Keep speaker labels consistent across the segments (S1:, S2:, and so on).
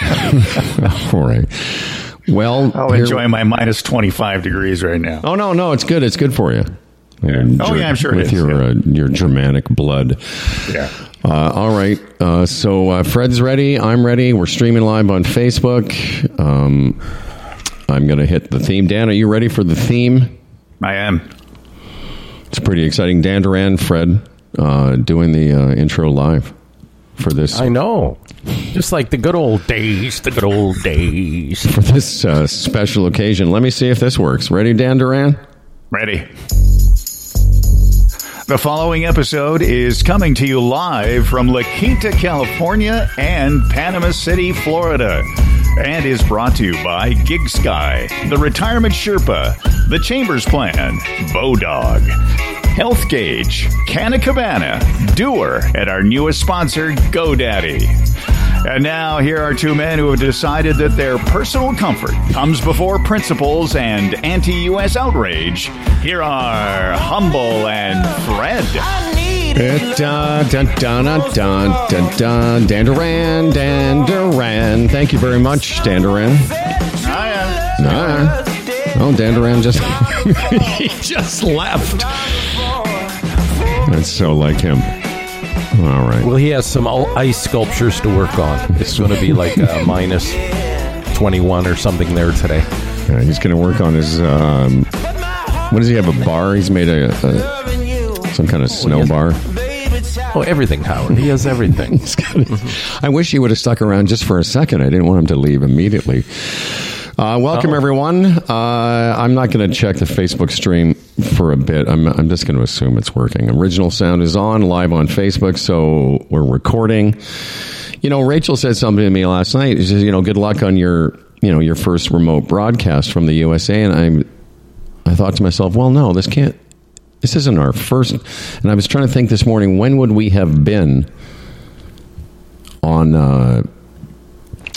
S1: All right. Well,
S2: Oh,
S1: here-
S2: enjoying my minus 25 degrees right now.
S1: Oh no, no, it's good. It's good for you.
S2: Yeah. Oh, yeah, I'm sure it
S1: with your
S2: yeah.
S1: uh, your Germanic blood.
S2: Yeah.
S1: Uh, all right. Uh, so uh, Fred's ready. I'm ready. We're streaming live on Facebook. Um, I'm going to hit the theme. Dan, are you ready for the theme?
S2: I am.
S1: It's pretty exciting. Dan Duran, Fred, uh, doing the uh, intro live for this
S3: I know. Just like the good old days, the good old days.
S1: for this uh, special occasion. Let me see if this works. Ready, Dan Duran?
S2: Ready. The following episode is coming to you live from La Quinta, California and Panama City, Florida, and is brought to you by GigSky, The Retirement Sherpa, The Chambers Plan, Bodog, Health Gauge, Canna Cabana, Doer, and our newest sponsor, GoDaddy. And now, here are two men who have decided that their personal comfort comes before principles and anti US outrage. Here are Humble and Fred.
S1: Dun, dun, dun, dun, dun, dun. Dan Duran, Dan Duran. Thank you very much, Dan Duran.
S2: Hiya.
S1: Oh, Dan Duran just he just left. That's so like him. All right.
S3: Well, he has some ice sculptures to work on. It's going to be like uh, minus 21 or something there today.
S1: Yeah, he's going to work on his. Um, what does he have? A bar? He's made a, a some kind of snow bar.
S3: Oh, everything, Howard. He has everything.
S1: I wish he would have stuck around just for a second. I didn't want him to leave immediately. Uh, welcome,
S3: Oh.
S1: everyone. Uh, I'm not going to check the Facebook stream for a bit. I'm, I'm just going to assume it's working. Original sound is on live on Facebook, so we're recording. You know, Rachel said something to me last night. She says, "You know, good luck on your, you know, your first remote broadcast from the USA." And I, I thought to myself, "Well, no, this can't. This isn't our first." And I was trying to think this morning, when would we have been on? Uh,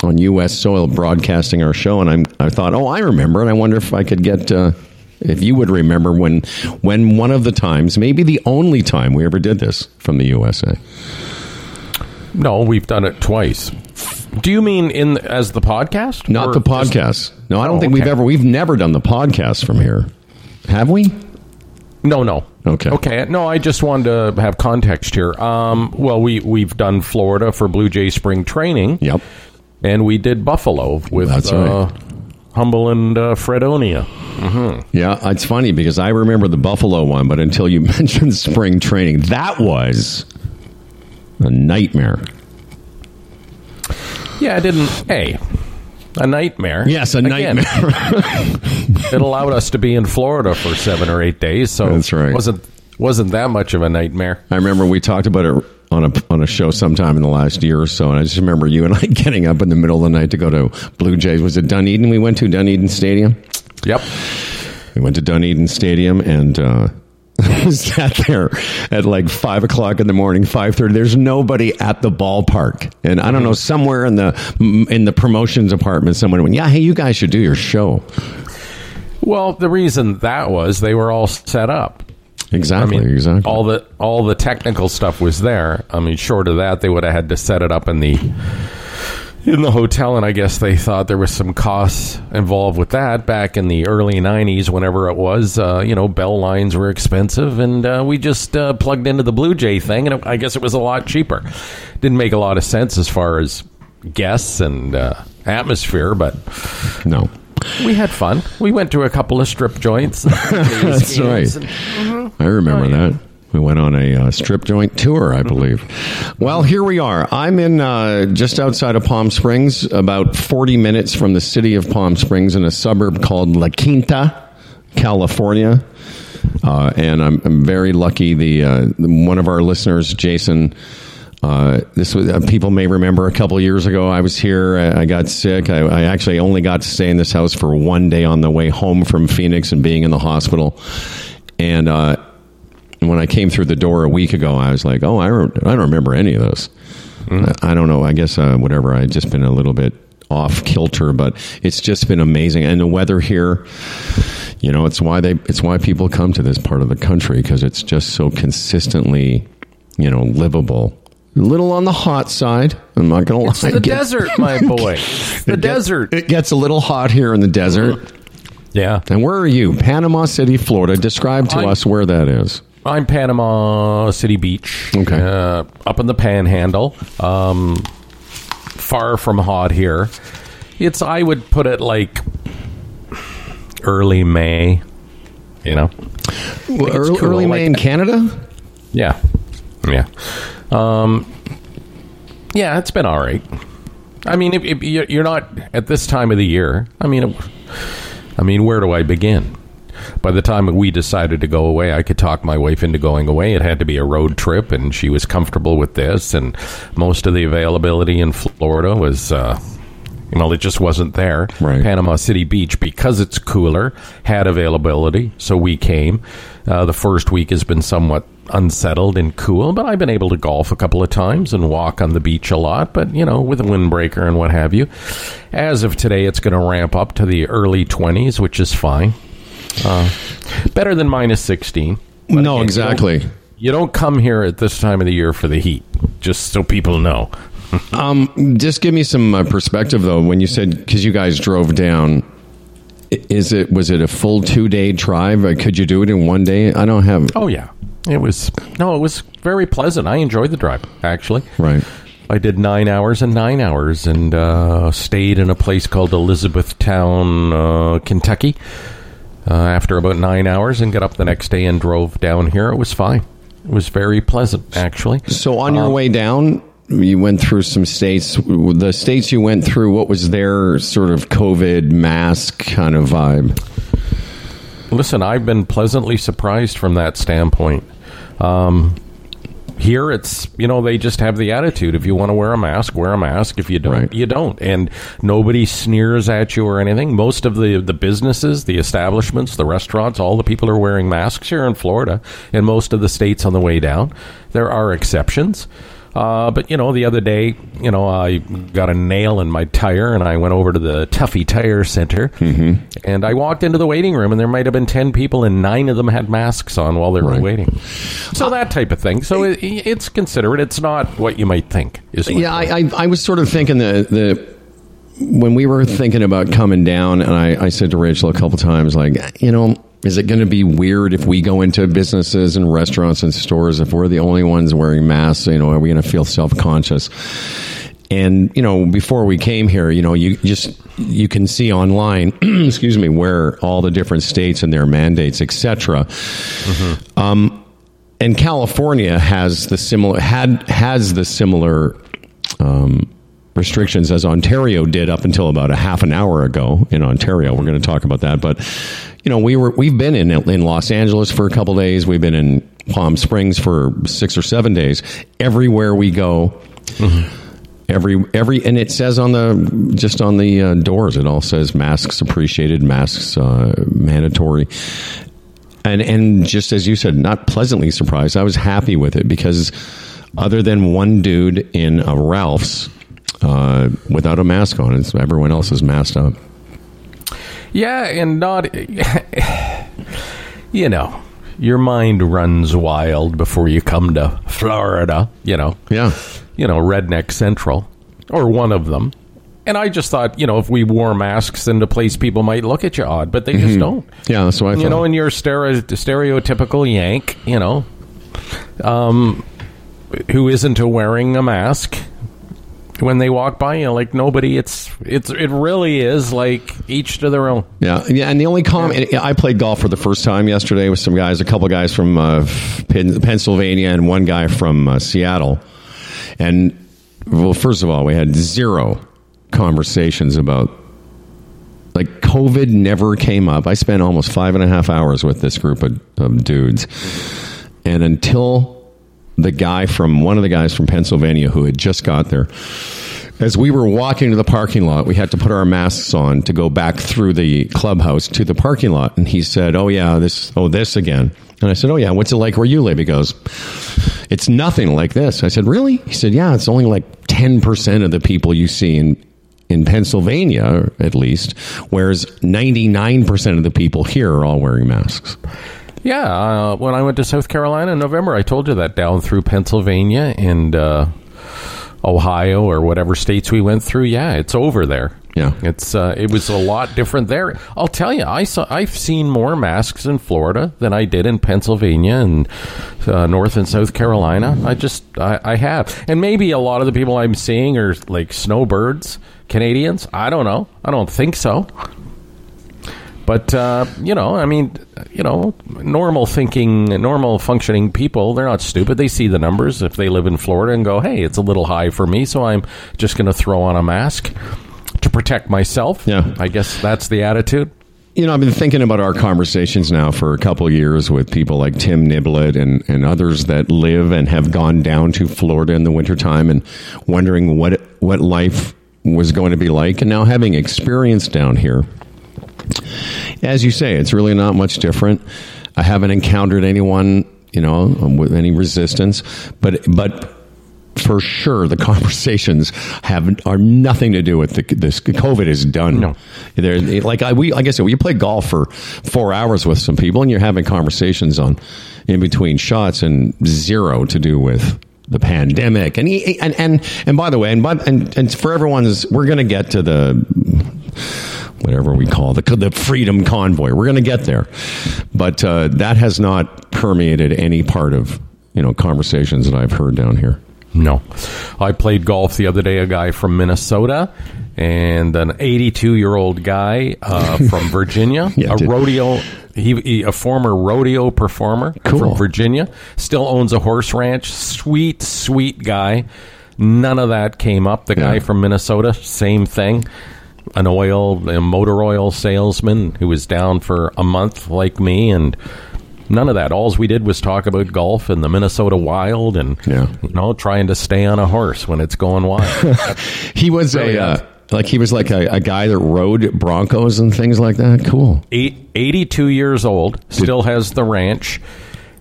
S1: on U.S. soil broadcasting our show, and I'm, I thought, oh, I remember, and I wonder if I could get, uh, if you would remember when, when one of the times, maybe the only time we ever did this from the USA.
S3: No, we've done it twice. Do you mean in as the podcast?
S1: Not the
S3: just-
S1: podcast. No, I don't
S3: Oh,
S1: think we've ever, we've never done the podcast from here. Have we?
S3: No, no.
S1: Okay.
S3: Okay. No, I just wanted to have context here. Um, well, we we've done Florida for Blue Jay spring training,
S1: Yep.
S3: And we did Buffalo with
S1: That's
S3: uh,
S1: right.
S3: Humble and uh, Fredonia.
S1: Yeah, it's funny because I remember the Buffalo one, but until you mentioned spring training, that was a nightmare.
S3: Yeah, I didn't. Hey, a nightmare.
S1: Yes, a
S3: Again,
S1: nightmare.
S3: it allowed us to be in Florida for seven or eight days, so
S1: That's right.
S3: wasn't wasn't that much of a nightmare.
S1: I remember we talked about it on a on a show sometime in the last year or so, and I just remember you and I getting up in the middle of the night to go to Blue Jays. Was it Dunedin? We went to Dunedin Stadium.
S3: Yep.
S1: We went to Dunedin Stadium and uh, sat there at like five o'clock in the morning, five thirty. There's nobody at the ballpark, and I don't know somewhere in the in the promotions department, someone went, "Yeah, hey, you guys should do your show."
S3: Well, the reason that was they were all set up. I
S1: Exactly,
S3: mean,
S1: exactly.
S3: all the all the technical stuff was there. I mean, short of that, they would have had to set it up in the in the hotel, and I guess they thought there was some costs involved with that back in the early '90s, whenever it was. Uh, you know, bell lines were expensive, and uh, we just uh, plugged into the Blue Jay thing, and it, I guess it was a lot cheaper. Didn't make a lot of sense as far as guests and uh, atmosphere, but
S1: no,
S3: we had fun. We went to a couple of strip joints.
S1: That's right. I remember that. We went on a uh, strip joint tour, I believe. Well, here we are. I'm in uh, just outside of Palm Springs, about 40 minutes from the city of Palm Springs, in a suburb called La Quinta, California. Uh, and I'm, I'm very lucky. The, uh, one of our listeners, Jason. Uh, this was uh, people may remember a couple years ago. I was here. I, I got sick. I, I actually only got to stay in this house for one day on the way home from Phoenix and being in the hospital. And uh, when I came through the door a week ago, I was like, "Oh, I don't, I don't remember any of this. I, I don't know. I guess uh, whatever. I just been a little bit off kilter, but it's just been amazing. And the weather here, you know, it's why they it's why people come to this part of the country because it's just so consistently, you know, livable A little on the hot side. I'm not going to lie.
S3: It's the
S1: It get-
S3: desert, my boy. The
S1: it get-
S3: desert.
S1: It gets a little hot here in the desert.
S3: yeah.
S1: And where are you? Panama City, Florida. Describe to
S3: I'm-
S1: us where that is.
S3: I'm Panama City Beach.
S1: Okay.
S3: Uh, up in the panhandle. Um, far from hot here. It's, I would put it like early May, you know?
S1: Well, early,
S3: cool,
S1: early
S3: like
S1: May in. Canada?
S3: Yeah. Yeah. Um, yeah, it's been all right. I mean, if, if you're not at this time of the year, I mean, I mean, where do I begin? By the time we decided to go away, I could talk my wife into going away. It had to be a road trip, and she was comfortable with this. And most of the availability in Florida was, uh, you know, it just wasn't there.
S1: Right.
S3: Panama City Beach, because it's cooler, had availability, so we came. Uh, the first week has been somewhat unsettled and cool, but I've been able to golf a couple of times and walk on the beach a lot, but, you know, with a windbreaker and what have you. As of today, it's going to ramp up to the early 20s, which is fine. Uh, better than minus 16.
S1: No,
S3: again, you don't-
S1: exactly.
S3: You don't come here at this time of the year for the heat, just so people know.
S1: Um, just give me some uh, perspective though. When you said because you guys drove down, is it was it a full two day drive? Could you do it in one day? I don't have.
S3: Oh yeah, it was no, it was very pleasant. I enjoyed the drive actually.
S1: Right.
S3: I did nine hours and nine hours, and uh, stayed in a place called Elizabethtown, uh, Kentucky. Uh, after about nine hours, and got up the next day and drove down here. It was fine. It was very pleasant, actually.
S1: So on your
S3: Um,
S1: way down, you went through some states. The states you went through, what was their sort of COVID mask kind of vibe?
S3: Listen, I've been pleasantly surprised from that standpoint. Um, here, it's you know they just have the attitude: if you want to wear a mask, wear a mask. If you don't,
S1: Right.
S3: you don't, and nobody sneers at you or anything. Most of the the businesses, the establishments, the restaurants, all the people are wearing masks here in Florida, and most of the states on the way down. There are exceptions. Uh, but you know, the other day, you know, I got a nail in my tire, and I went over to the Tuffy Tire Center, and I walked into the waiting room, and there might have been ten people, and nine of them had masks on while they were
S1: Right.
S3: waiting. So that type of thing. So it, it's considerate. It's not what you might think. Is
S1: Yeah, I, I, I was sort of thinking the the when we were thinking about coming down, and I, I said to Rachel a couple times, like, you know, is it going to be weird if we go into businesses and restaurants and stores if we're the only ones wearing masks? You know, are we going to feel self conscious? And you know, before we came here, you know, you just you can see online, excuse me, where all the different states and their mandates, etc. Um, and California has the similar had has the similar um, restrictions as Ontario did up until about a half an hour ago in Ontario. We're going to talk about that, but you know we were we've been in in Los Angeles for a couple days. We've been in Palm Springs for six or seven days. Everywhere we go. Every every and it says on the just on the uh, doors it all says masks appreciated masks uh, mandatory and and just as you said, not pleasantly surprised. I was happy with it because other than one dude in a Ralph's uh, without a mask on, it's, everyone else is masked up.
S3: Yeah, and not, you know, your mind runs wild before you come to Florida, you know,
S1: Yeah,
S3: you know, Redneck Central, or one of them. And I just thought, you know, if we wore masks in the place, people might look at you odd, but they just don't.
S1: yeah. That's thought.
S3: You know, and you're stereo- stereotypical Yank, you know, um, who isn't wearing a mask when they walk by you. Like nobody, it's it's it really is like each to their own.
S1: Yeah, yeah, and the only comment I played golf for the first time yesterday with some guys, a couple guys from uh, Pennsylvania and one guy from uh, Seattle. And well, first of all, we had zero conversations about like COVID never came up. I spent almost five and a half hours with this group of, of dudes, and until the guy from one of the guys from Pennsylvania who had just got there. As we were walking to the parking lot, we had to put our masks on to go back through the clubhouse to the parking lot. And he said, "Oh yeah, this, oh this again." And I said, "Oh yeah, what's it like where you live?" He goes, "It's nothing like this." I said, "Really?" He said, "Yeah, it's only like ten percent of the people you see in in Pennsylvania, at least, whereas ninety nine percent of the people here are all wearing masks."
S3: Yeah, uh, when I went to South Carolina in November, I told you that down through Pennsylvania and uh, Ohio or whatever states we went through, yeah, it's over there.
S1: Yeah.
S3: it's uh, it was a lot different there. I'll tell you, I saw I've seen more masks in Florida than I did in Pennsylvania and uh, North and South Carolina. I just I, I have, and maybe a lot of the people I'm seeing are like snowbirds, Canadians. I don't know. I don't think so. But uh, you know, I mean, you know, normal thinking, normal functioning people, they're not stupid. They see the numbers if they live in Florida and go, "Hey, it's a little high for me, so I'm just going to throw on a mask to protect myself."
S1: Yeah.
S3: I guess that's the attitude.
S1: You know, I've been thinking about our conversations now for a couple of years with people like Tim Niblett and, and others that live and have gone down to Florida in the wintertime and wondering what what life was going to be like. And now having experience down here, as you say, it's really not much different. I haven't encountered anyone, you know, with any resistance, but but for sure the conversations have are nothing to do with the this COVID is done.
S3: No.
S1: They're, like I we like I said, we play golf for four hours with some people, and you're having conversations on in between shots, and zero to do with the pandemic. And he, and and and by the way, and by, and and for everyone's, we're going to get to the whatever we call the the freedom convoy. We're going to get there, but uh, that has not permeated any part of you know conversations that I've heard down here.
S3: No. I played golf the other day, a guy from Minnesota and an 82 year old guy uh, from Virginia,
S1: Yeah,
S3: a rodeo, he, he, a former rodeo performer
S1: Cool.
S3: from Virginia, still owns a horse ranch. Sweet, sweet guy. None of that came up. The guy
S1: Yeah.
S3: from Minnesota, same thing. An oil, a motor oil salesman who was down for a month like me and None of that. All we did was talk about golf and the Minnesota Wild, and
S1: Yeah.
S3: you know, trying to stay on a horse when it's going wild.
S1: He was
S3: Really
S1: a uh, like he was like a, a guy that rode Broncos and things like that. Cool.
S3: Eight, 82 years old, still has the ranch.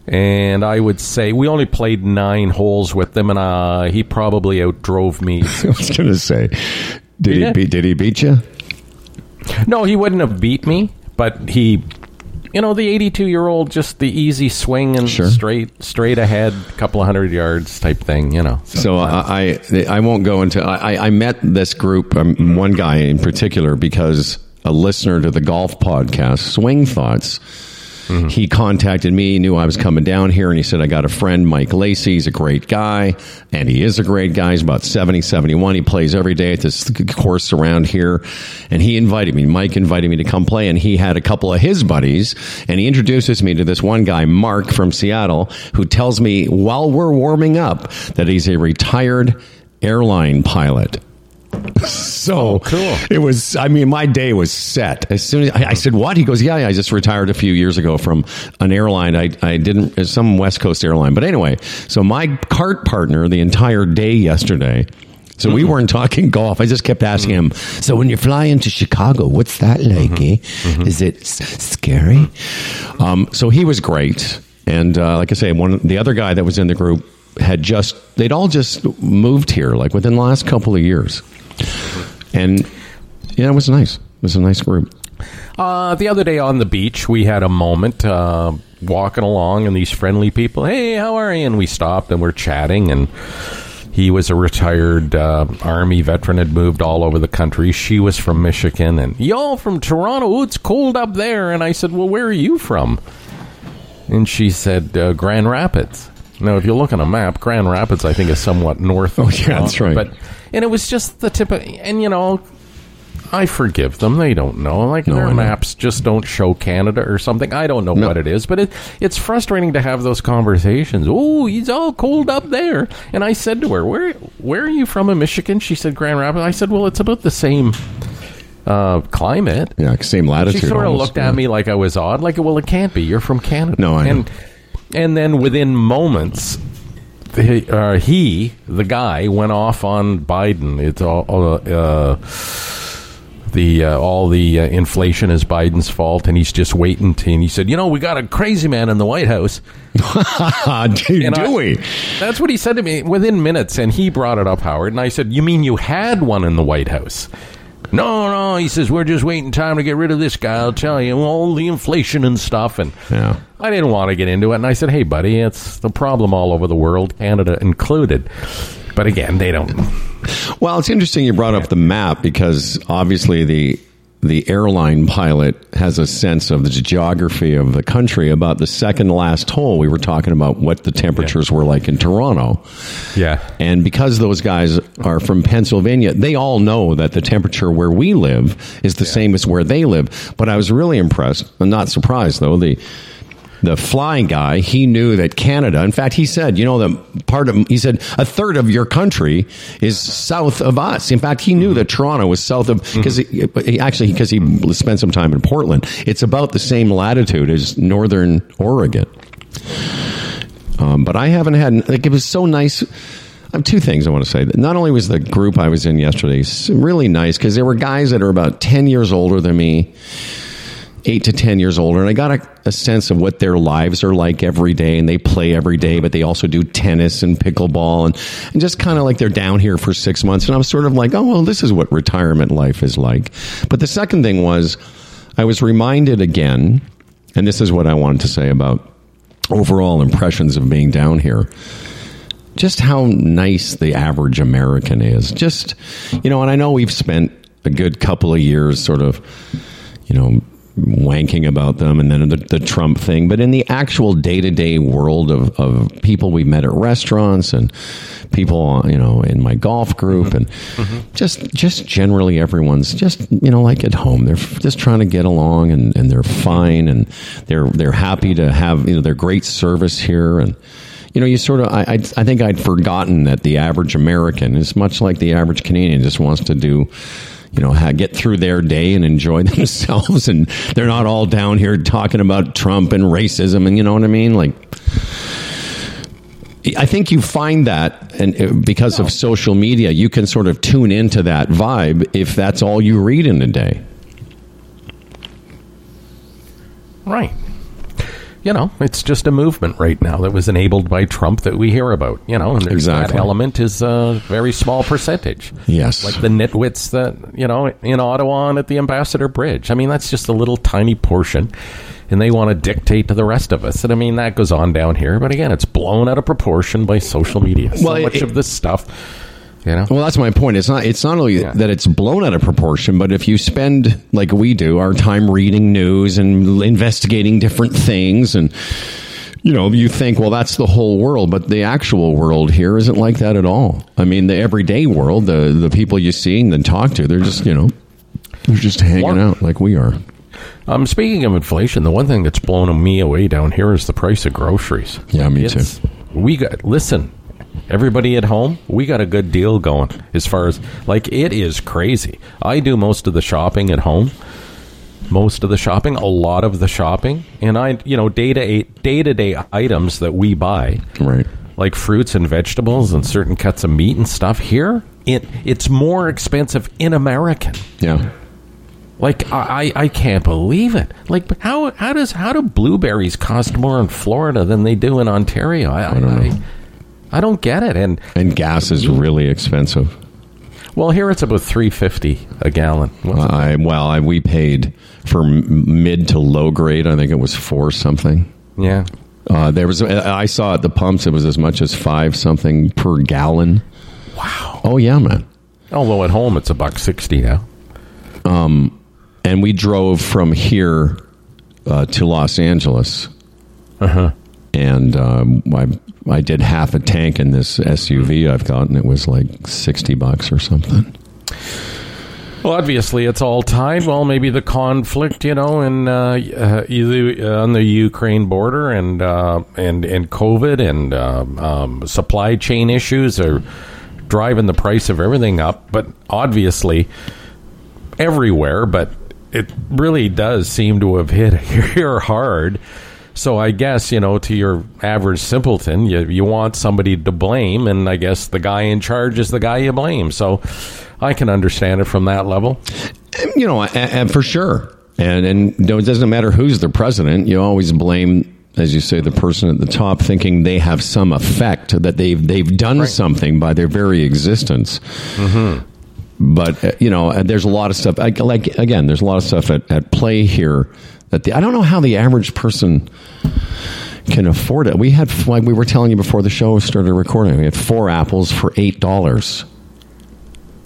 S3: And I would say we only played nine holes with them, and uh, he probably outdrove me.
S1: I was going to say, did he,
S3: did.
S1: beat? Did he beat you?
S3: no, he wouldn't have beat me, but he, you know, the 82 year old, just the easy swing and
S1: Sure.
S3: straight, straight ahead, couple of hundred yards type thing, you know.
S1: So I, I I won't go into. I, I met this group, um, one guy in particular, because a listener to the golf podcast, Swing Thoughts. He contacted me, knew I was coming down here, and he said, I got a friend, Mike Lacey. He's a great guy, and he is a great guy. He's about 70, 71. He plays every day at this course around here. And he invited me. Mike invited me to come play, and he had a couple of his buddies, and he introduces me to this one guy, Mark from Seattle, who tells me while we're warming up that he's a retired airline pilot. So
S3: cool.
S1: It was. I mean, my day was set as soon as I, I said, "What?" He goes, "Yeah, yeah, I just retired a few years ago from an airline. I, I didn't it's some West Coast airline, but anyway. So my cart partner the entire day yesterday." So we weren't talking golf. I just kept asking him. So when you fly into Chicago, what's that like? Eh? Is it s- scary? Um, so he was great, and uh, like I say, one the other guy that was in the group had just they'd all just moved here like within the last couple of years, and yeah, it was nice. It was a nice group.
S3: Uh, the other day on the beach, we had a moment uh, walking along, and these friendly people, hey, how are you? And we stopped and we're chatting, and he was a retired uh, army veteran, had moved all over the country. She was from Michigan, and y'all from Toronto. Ooh, it's cold up there. And I said, well, where are you from? And she said, uh, Grand Rapids. Now, if you look on a map, Grand Rapids, I think, is somewhat north. of
S1: Oh, yeah, that's right.
S3: But and it was just the tip of, and you know, I forgive them. They don't know. Like
S1: No,
S3: their maps just don't show Canada or something. I don't know
S1: No.
S3: what it is, but it, it's frustrating to have those conversations. Oh, he's all cold up there. And I said to her, "Where where are you from in Michigan?" She said, "Grand Rapids." I said, "Well, it's about the same uh, climate."
S1: Yeah, same latitude.
S3: She sort of
S1: almost,
S3: looked at
S1: yeah.
S3: me like I was odd. Like, well, it can't be. You're from Canada.
S1: No, I know.
S3: And then within moments, the, uh, he, the guy, went off on Biden. It's all. Uh, the uh, all the uh, inflation is Biden's fault, and he's just waiting. To, and he said, "You know, we got a crazy man in the White House."
S1: Do, do
S3: I-
S1: we?
S3: That's what he said to me within minutes, and he brought it up, Howard. And I said, "You mean you had one in the White House?" No, no. He says we're just waiting time to get rid of this guy. I'll tell you, all the inflation and stuff. And
S1: Yeah.
S3: I didn't want to get into it. And I said, "Hey, buddy, it's the problem all over the world, Canada included." But again, they don't.
S1: Well, it's interesting you brought up the map because obviously the the airline pilot has a sense of the geography of the country. About the second last hole, we were talking about what the temperatures yeah. were like in Toronto.
S3: Yeah.
S1: And because those guys are from Pennsylvania, they all know that the temperature where we live is the yeah. same as where they live. But I was really impressed, I'm not surprised though, the the flying guy, he knew that Canada, in fact, he said, you know, the part of, he said, a third of your country is south of us. In fact, he knew that Toronto was south of, because mm-hmm. he, actually, because he spent some time in Portland, it's about the same latitude as northern Oregon. Um, but I haven't had, like, it was so nice. I have two things I want to say. Not only was the group I was in yesterday really nice because there were guys that are about 10 years older than me eight to 10 years older, and I got a, a, sense of what their lives are like every day. And they play every day, but they also do tennis and pickleball, and, and just kind of like they're down here for six months. And I was sort of like, oh, well, this is what retirement life is like. But the second thing was, I was reminded again, and this is what I wanted to say about overall impressions of being down here just how nice the average American is. Just, you know, and I know we've spent a good couple of years sort of, you know, wanking about them and then the, the Trump thing. But in the actual day to day world of, of people we met at restaurants and people, you know, in my golf group mm-hmm. and mm-hmm. just, just generally everyone's just, you know, like at home. They're just trying to get along and, and they're fine and they're, they're happy to have, you know, their great service here. And, you know, you sort of, I, I, I think I'd forgotten that the average American is much like the average Canadian, just wants to do you know, get through their day and enjoy themselves. And they're not all down here talking about Trump and racism and you know what I mean? Like, I think you find that, and uh, because of social media, you can sort of tune into that vibe if that's all you read in a day.
S3: Right you know, it's just a movement right now that was enabled by Trump that we hear about. You know, and
S1: exactly.
S3: that element is a very small percentage.
S1: Yes,
S3: like the nitwits that you know in Ottawa and at the Ambassador Bridge. I mean, that's just a little tiny portion, and they want to dictate to the rest of us. And I mean, that goes on down here. But again, it's blown out of proportion by social media. So much it, of this stuff you know?
S1: Well, that's my point. It's not. It's not only yeah. that it's blown out of proportion, but if you spend like we do our time reading news and investigating different things, and you know, you think, well, that's the whole world, but the actual world here isn't like that at all. I mean, the everyday world, the the people you see and then talk to, they're just you know, they're just hanging out like we are.
S3: Um, speaking of inflation, the one thing that's blown me away down here is the price of groceries.
S1: Yeah, me it's, too.
S3: We got listen everybody at home, we got a good deal going as far as like it is crazy. I do most of the shopping at home. Most of the shopping, a lot of the shopping, and I, you know, day to day to day items that we buy,
S1: right?
S3: Like fruits and vegetables and certain cuts of meat and stuff. Here, it it's more expensive in American.
S1: Yeah.
S3: Like I, I can't believe it. Like how how does how do blueberries cost more in Florida than they do in Ontario? I, I don't know. I, I don't get it. And
S1: and gas is really expensive.
S3: Well, here it's about three fifty a gallon.
S1: I, well, I, we paid for mid to low grade. I think it was four something.
S3: Yeah.
S1: Uh, there was. I saw at the pumps. It was as much as five something per gallon.
S3: Wow.
S1: Oh yeah, man.
S3: Although at home it's a buck sixty now.
S1: Um, and we drove from here uh, to Los Angeles.
S3: Uh huh
S1: and um, I I did half a tank in this SUV I've got, and it was like sixty bucks or something.
S3: Well, obviously, it's all tied. Well, maybe the conflict, you know, in uh, uh, uh, on the Ukraine border and uh, and and COVID and um, um, supply chain issues are driving the price of everything up. But obviously, everywhere. But it really does seem to have hit here hard so I guess you know, to your average simpleton, you you want somebody to blame, and I guess the guy in charge is the guy you blame. So I can understand it from that level.
S1: You know, and for sure, and and you know, it doesn't matter who's the president. You always blame as you say, the person at the top, thinking they have some effect that they've they've done right. something by their very existence.
S3: Mm-hmm.
S1: But uh, you know, there's a lot of stuff. Like again, there's a lot of stuff at, at play here that the, I don't know how the average person can afford it. We had, like we were telling you before the show started recording, we had four apples for eight dollars.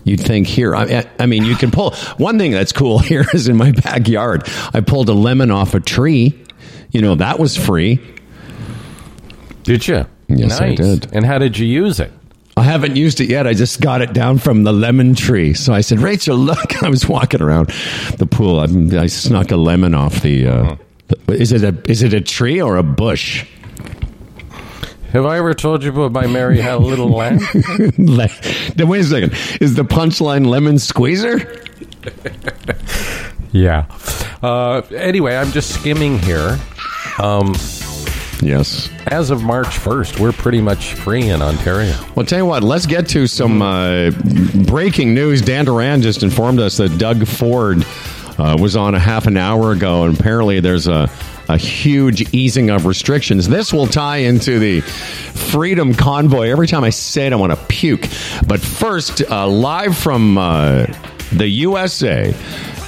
S1: You'd think here, I, I mean, you can pull one thing that's cool here is in my backyard. I pulled a lemon off a tree. You know, that was free.
S3: Did you?
S1: Yes, I did.
S3: And how did you use it?
S1: I haven't used it yet. I just got it down from the lemon tree. So I said, Rachel, look. I was walking around the pool. I, I snuck a lemon off the. Uh, is it a is it a tree or a bush?
S3: Have I ever told you about my Mary had a little lamb?
S1: Wait a second. Is the punchline lemon squeezer?
S3: yeah. Uh, anyway, I'm just skimming here. Um,
S1: Yes.
S3: as of March 1st, we're pretty much free in Ontario.
S1: Well, tell you what, let's get to some uh, breaking news. Dan Duran just informed us that Doug Ford uh, was on a half an hour ago, and apparently there's a, a huge easing of restrictions. This will tie into the Freedom Convoy. Every time I say it, I want to puke. But first, uh, live from uh, the USA.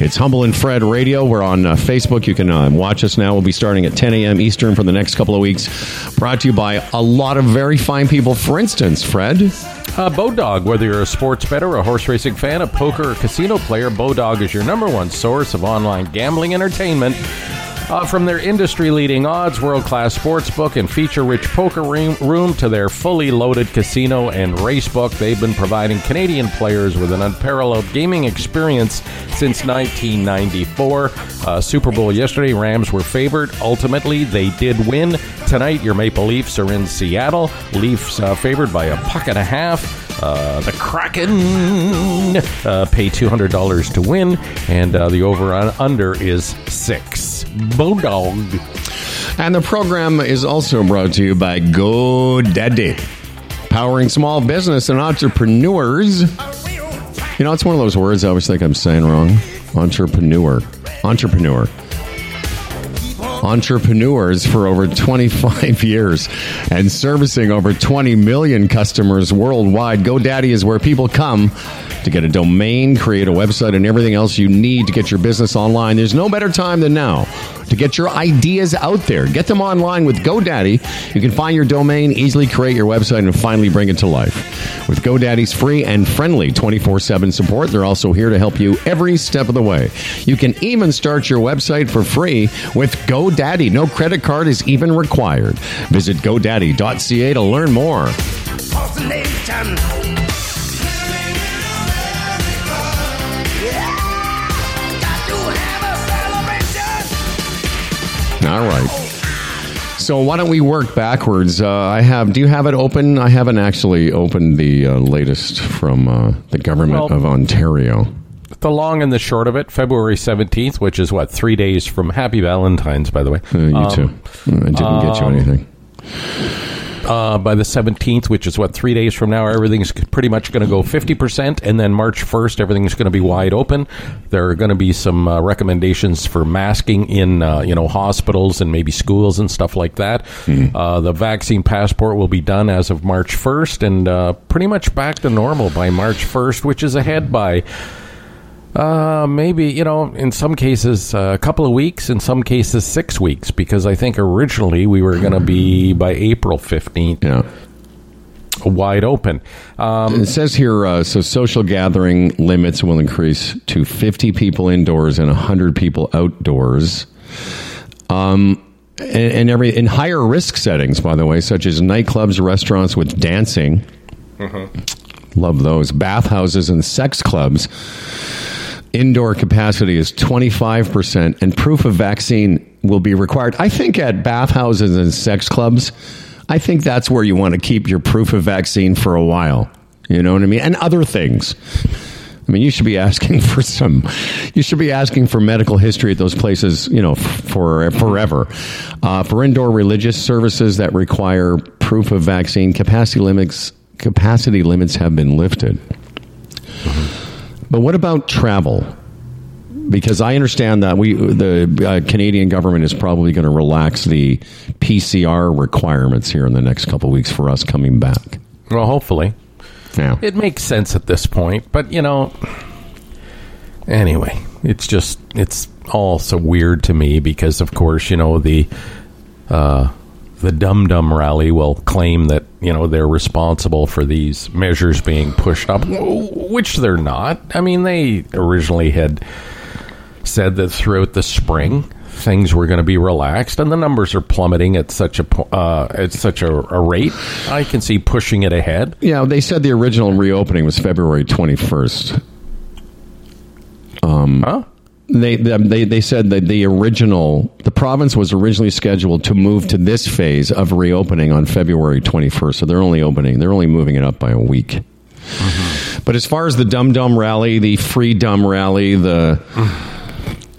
S1: It's Humble and Fred Radio. We're on uh, Facebook. You can uh, watch us now. We'll be starting at 10 a.m. Eastern for the next couple of weeks. Brought to you by a lot of very fine people. For instance, Fred.
S3: Uh, Bodog, whether you're a sports bettor, a horse racing fan, a poker or casino player, Bodog is your number one source of online gambling entertainment. Uh, from their industry leading odds, world class sports book, and feature rich poker room, to their fully loaded casino and race book, they've been providing Canadian players with an unparalleled gaming experience since 1994. Uh, Super Bowl yesterday, Rams were favored. Ultimately, they did win. Tonight, your Maple Leafs are in Seattle. Leafs uh, favored by a puck and a half. Uh, the Kraken uh, pay $200 to win, and uh, the over on under is six. Bodog.
S1: And the program is also brought to you by GoDaddy, powering small business and entrepreneurs. You know, it's one of those words I always think I'm saying wrong. Entrepreneur. Entrepreneur. Entrepreneurs for over 25 years and servicing over 20 million customers worldwide. GoDaddy is where people come to get a domain, create a website, and everything else you need to get your business online. There's no better time than now to get your ideas out there. Get them online with GoDaddy. You can find your domain, easily create your website, and finally bring it to life. With GoDaddy's free and friendly 24 7 support, they're also here to help you every step of the way. You can even start your website for free with GoDaddy. No credit card is even required. Visit GoDaddy.ca to learn more. All right. So why don't we work backwards? Uh, I have. Do you have it open? I haven't actually opened the uh, latest from uh, the government
S3: Well-
S1: of Ontario.
S3: The long and the short of it, February 17th, which is what, three days from Happy Valentine's, by the way.
S1: Uh, you
S3: Um,
S1: too. I didn't get you anything.
S3: Uh, by the 17th, which is what, three days from now, everything's pretty much going to go 50%. And then March 1st, everything's going to be wide open. There are going to be some uh, recommendations for masking in, uh, you know, hospitals and maybe schools and stuff like that. Uh, the vaccine passport will be done as of March 1st and uh, pretty much back to normal by March 1st, which is ahead by. Uh, maybe you know, in some cases uh, a couple of weeks, in some cases six weeks, because I think originally we were going to be by April fifteenth
S1: Yeah.
S3: wide open. Um,
S1: It says here, uh, so social gathering limits will increase to 50 people indoors and 100 people outdoors. Um, and, and every in higher risk settings, by the way, such as nightclubs, restaurants with dancing. Love those. Bathhouses and sex clubs. Indoor capacity is 25%, and proof of vaccine will be required. I think at bathhouses and sex clubs, I think that's where you want to keep your proof of vaccine for a while. You know what I mean? And other things. I mean, you should be asking for some. You should be asking for medical history at those places. You know, for forever. Uh, for indoor religious services that require proof of vaccine, capacity limits capacity limits have been lifted. But what about travel? Because I understand that we the uh, Canadian government is probably going to relax the PCR requirements here in the next couple of weeks for us coming back.
S3: well, hopefully,
S1: Yeah.
S3: it makes sense at this point. But you know, anyway, it's just it's all so weird to me because, of course, you know the uh, the Dum Dum rally will claim that you know they're responsible for these measures being pushed up, which they're not. I mean, they originally had said that throughout the spring things were going to be relaxed, and the numbers are plummeting at such a uh, at such a, a, rate. I can see pushing it ahead.
S1: Yeah, they said the original reopening was February twenty first. Um, huh? They, they they said that the original the province was originally scheduled to move to this phase of reopening on February 21st. So they're only opening they're only moving it up by a week. Mm-hmm. But as far as the Dum Dum rally, the Free Dum rally, the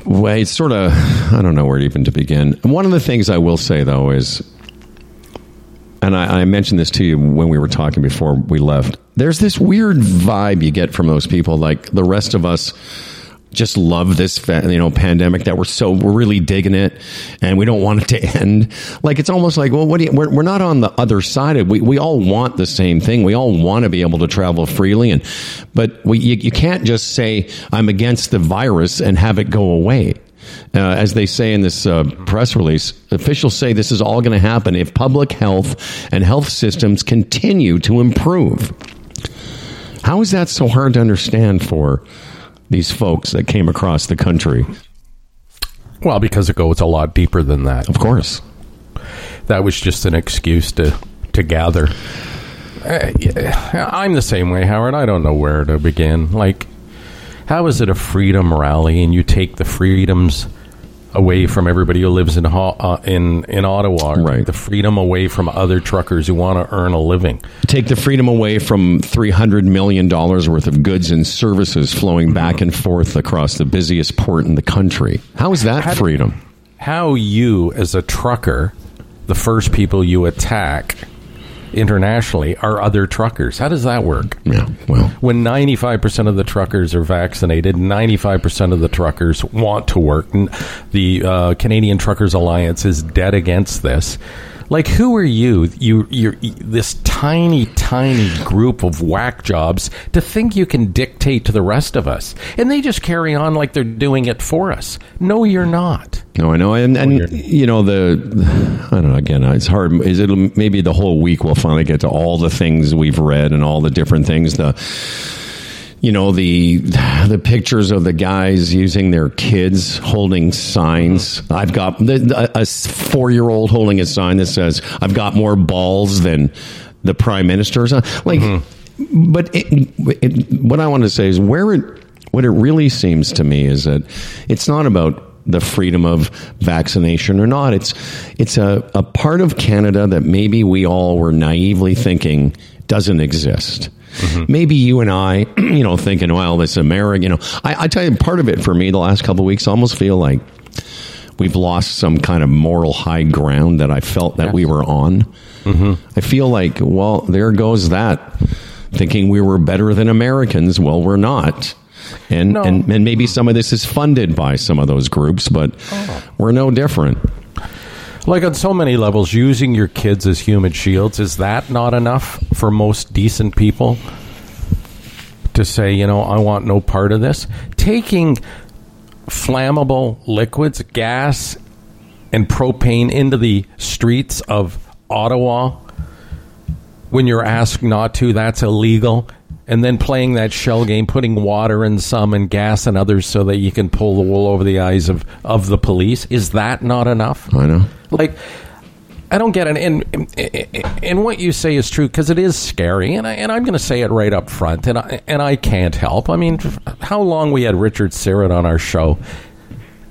S1: well, it's sort of I don't know where even to begin. One of the things I will say though is, and I, I mentioned this to you when we were talking before we left. There's this weird vibe you get from those people, like the rest of us just love this you know pandemic that we're so we're really digging it and we don't want it to end. Like it's almost like well what you, we're, we're not on the other side of we, we all want the same thing. We all want to be able to travel freely and but we, you, you can't just say i'm against the virus and have it go away. Uh, as they say in this uh, press release, officials say this is all going to happen if public health and health systems continue to improve. How is that so hard to understand for these folks that came across the country?
S3: Well, because it goes a lot deeper than that.
S1: Of course.
S3: That was just an excuse to, to gather. Uh, I'm the same way, Howard. I don't know where to begin. Like, how is it a freedom rally and you take the freedoms away from everybody who lives in uh, in in Ottawa.
S1: Right.
S3: The freedom away from other truckers who want to earn a living.
S1: Take the freedom away from three hundred million dollars worth of goods and services flowing back and forth across the busiest port in the country. How is that how freedom? Do,
S3: how you, as a trucker, the first people you attack internationally are other truckers. How does that work?
S1: Yeah, well,
S3: when 95% of the truckers are vaccinated, 95% of the truckers want to work. The uh, Canadian Truckers Alliance is dead against this. Like, who are you? You, you're this tiny, tiny group of whack jobs to think you can dictate to the rest of us, and they just carry on like they're doing it for us. No, you're not.
S1: No, I know, and and you know the, I don't know. Again, it's hard. Is it maybe the whole week we'll finally get to all the things we've read and all the different things the you know the the pictures of the guys using their kids holding signs. I've got a four year old holding a sign that says, "I've got more balls than the prime minister's." Like, mm-hmm. but it, it, what I want to say is where it what it really seems to me is that it's not about the freedom of vaccination or not. It's it's a, a part of Canada that maybe we all were naively thinking doesn't exist. Mm-hmm. Maybe you and I, you know, thinking, well, this America, you know, I, I tell you, part of it for me the last couple of weeks, I almost feel like we've lost some kind of moral high ground that I felt that yes. we were on. Mm-hmm. I feel like, well, there goes that thinking we were better than Americans. Well, we're not. And, no. and and maybe some of this is funded by some of those groups, but oh. we're no different.
S3: Like on so many levels, using your kids as human shields, is that not enough for most decent people to say, you know, I want no part of this? Taking flammable liquids, gas, and propane into the streets of Ottawa when you're asked not to, that's illegal. And then playing that shell game, putting water in some and gas in others so that you can pull the wool over the eyes of, of the police. Is that not enough?
S1: I know.
S3: Like, I don't get it. And, and, and what you say is true because it is scary. And, I, and I'm going to say it right up front. And I, and I can't help. I mean, how long we had Richard Syrett on our show.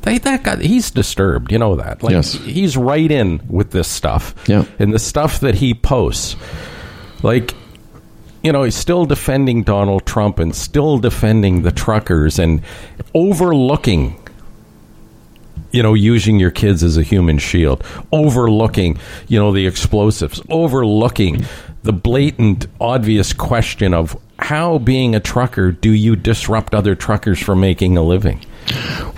S3: They, that guy, he's disturbed. You know that. Like,
S1: yes.
S3: He's right in with this stuff.
S1: Yeah.
S3: And the stuff that he posts. Like, you know, he's still defending Donald Trump and still defending the truckers and overlooking you know, using your kids as a human shield, overlooking, you know, the explosives, overlooking the blatant, obvious question of how, being a trucker, do you disrupt other truckers from making a living?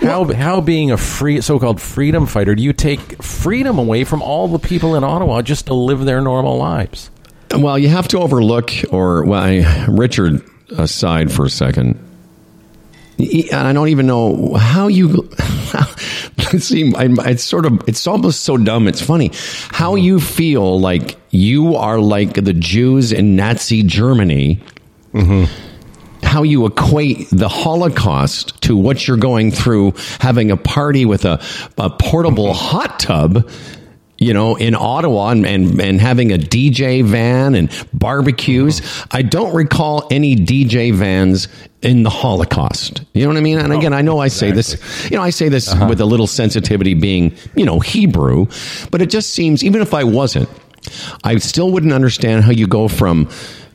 S3: How, how being a free so-called freedom fighter do you take freedom away from all the people in Ottawa just to live their normal lives?
S1: Well, you have to overlook, or well, I, Richard aside for a second. I don't even know how you. See, it's sort of, it's almost so dumb. It's funny how you feel like you are like the Jews in Nazi Germany. Mm-hmm. How you equate the Holocaust to what you're going through having a party with a, a portable hot tub you know, in Ottawa and, and, and having a DJ van and barbecues. I don't recall any DJ vans in the Holocaust. You know what I mean? And oh, again, I know I say this, you know, I say this uh-huh. with a little sensitivity being, you know, Hebrew, but it just seems, even if I wasn't, I still wouldn't understand how you go from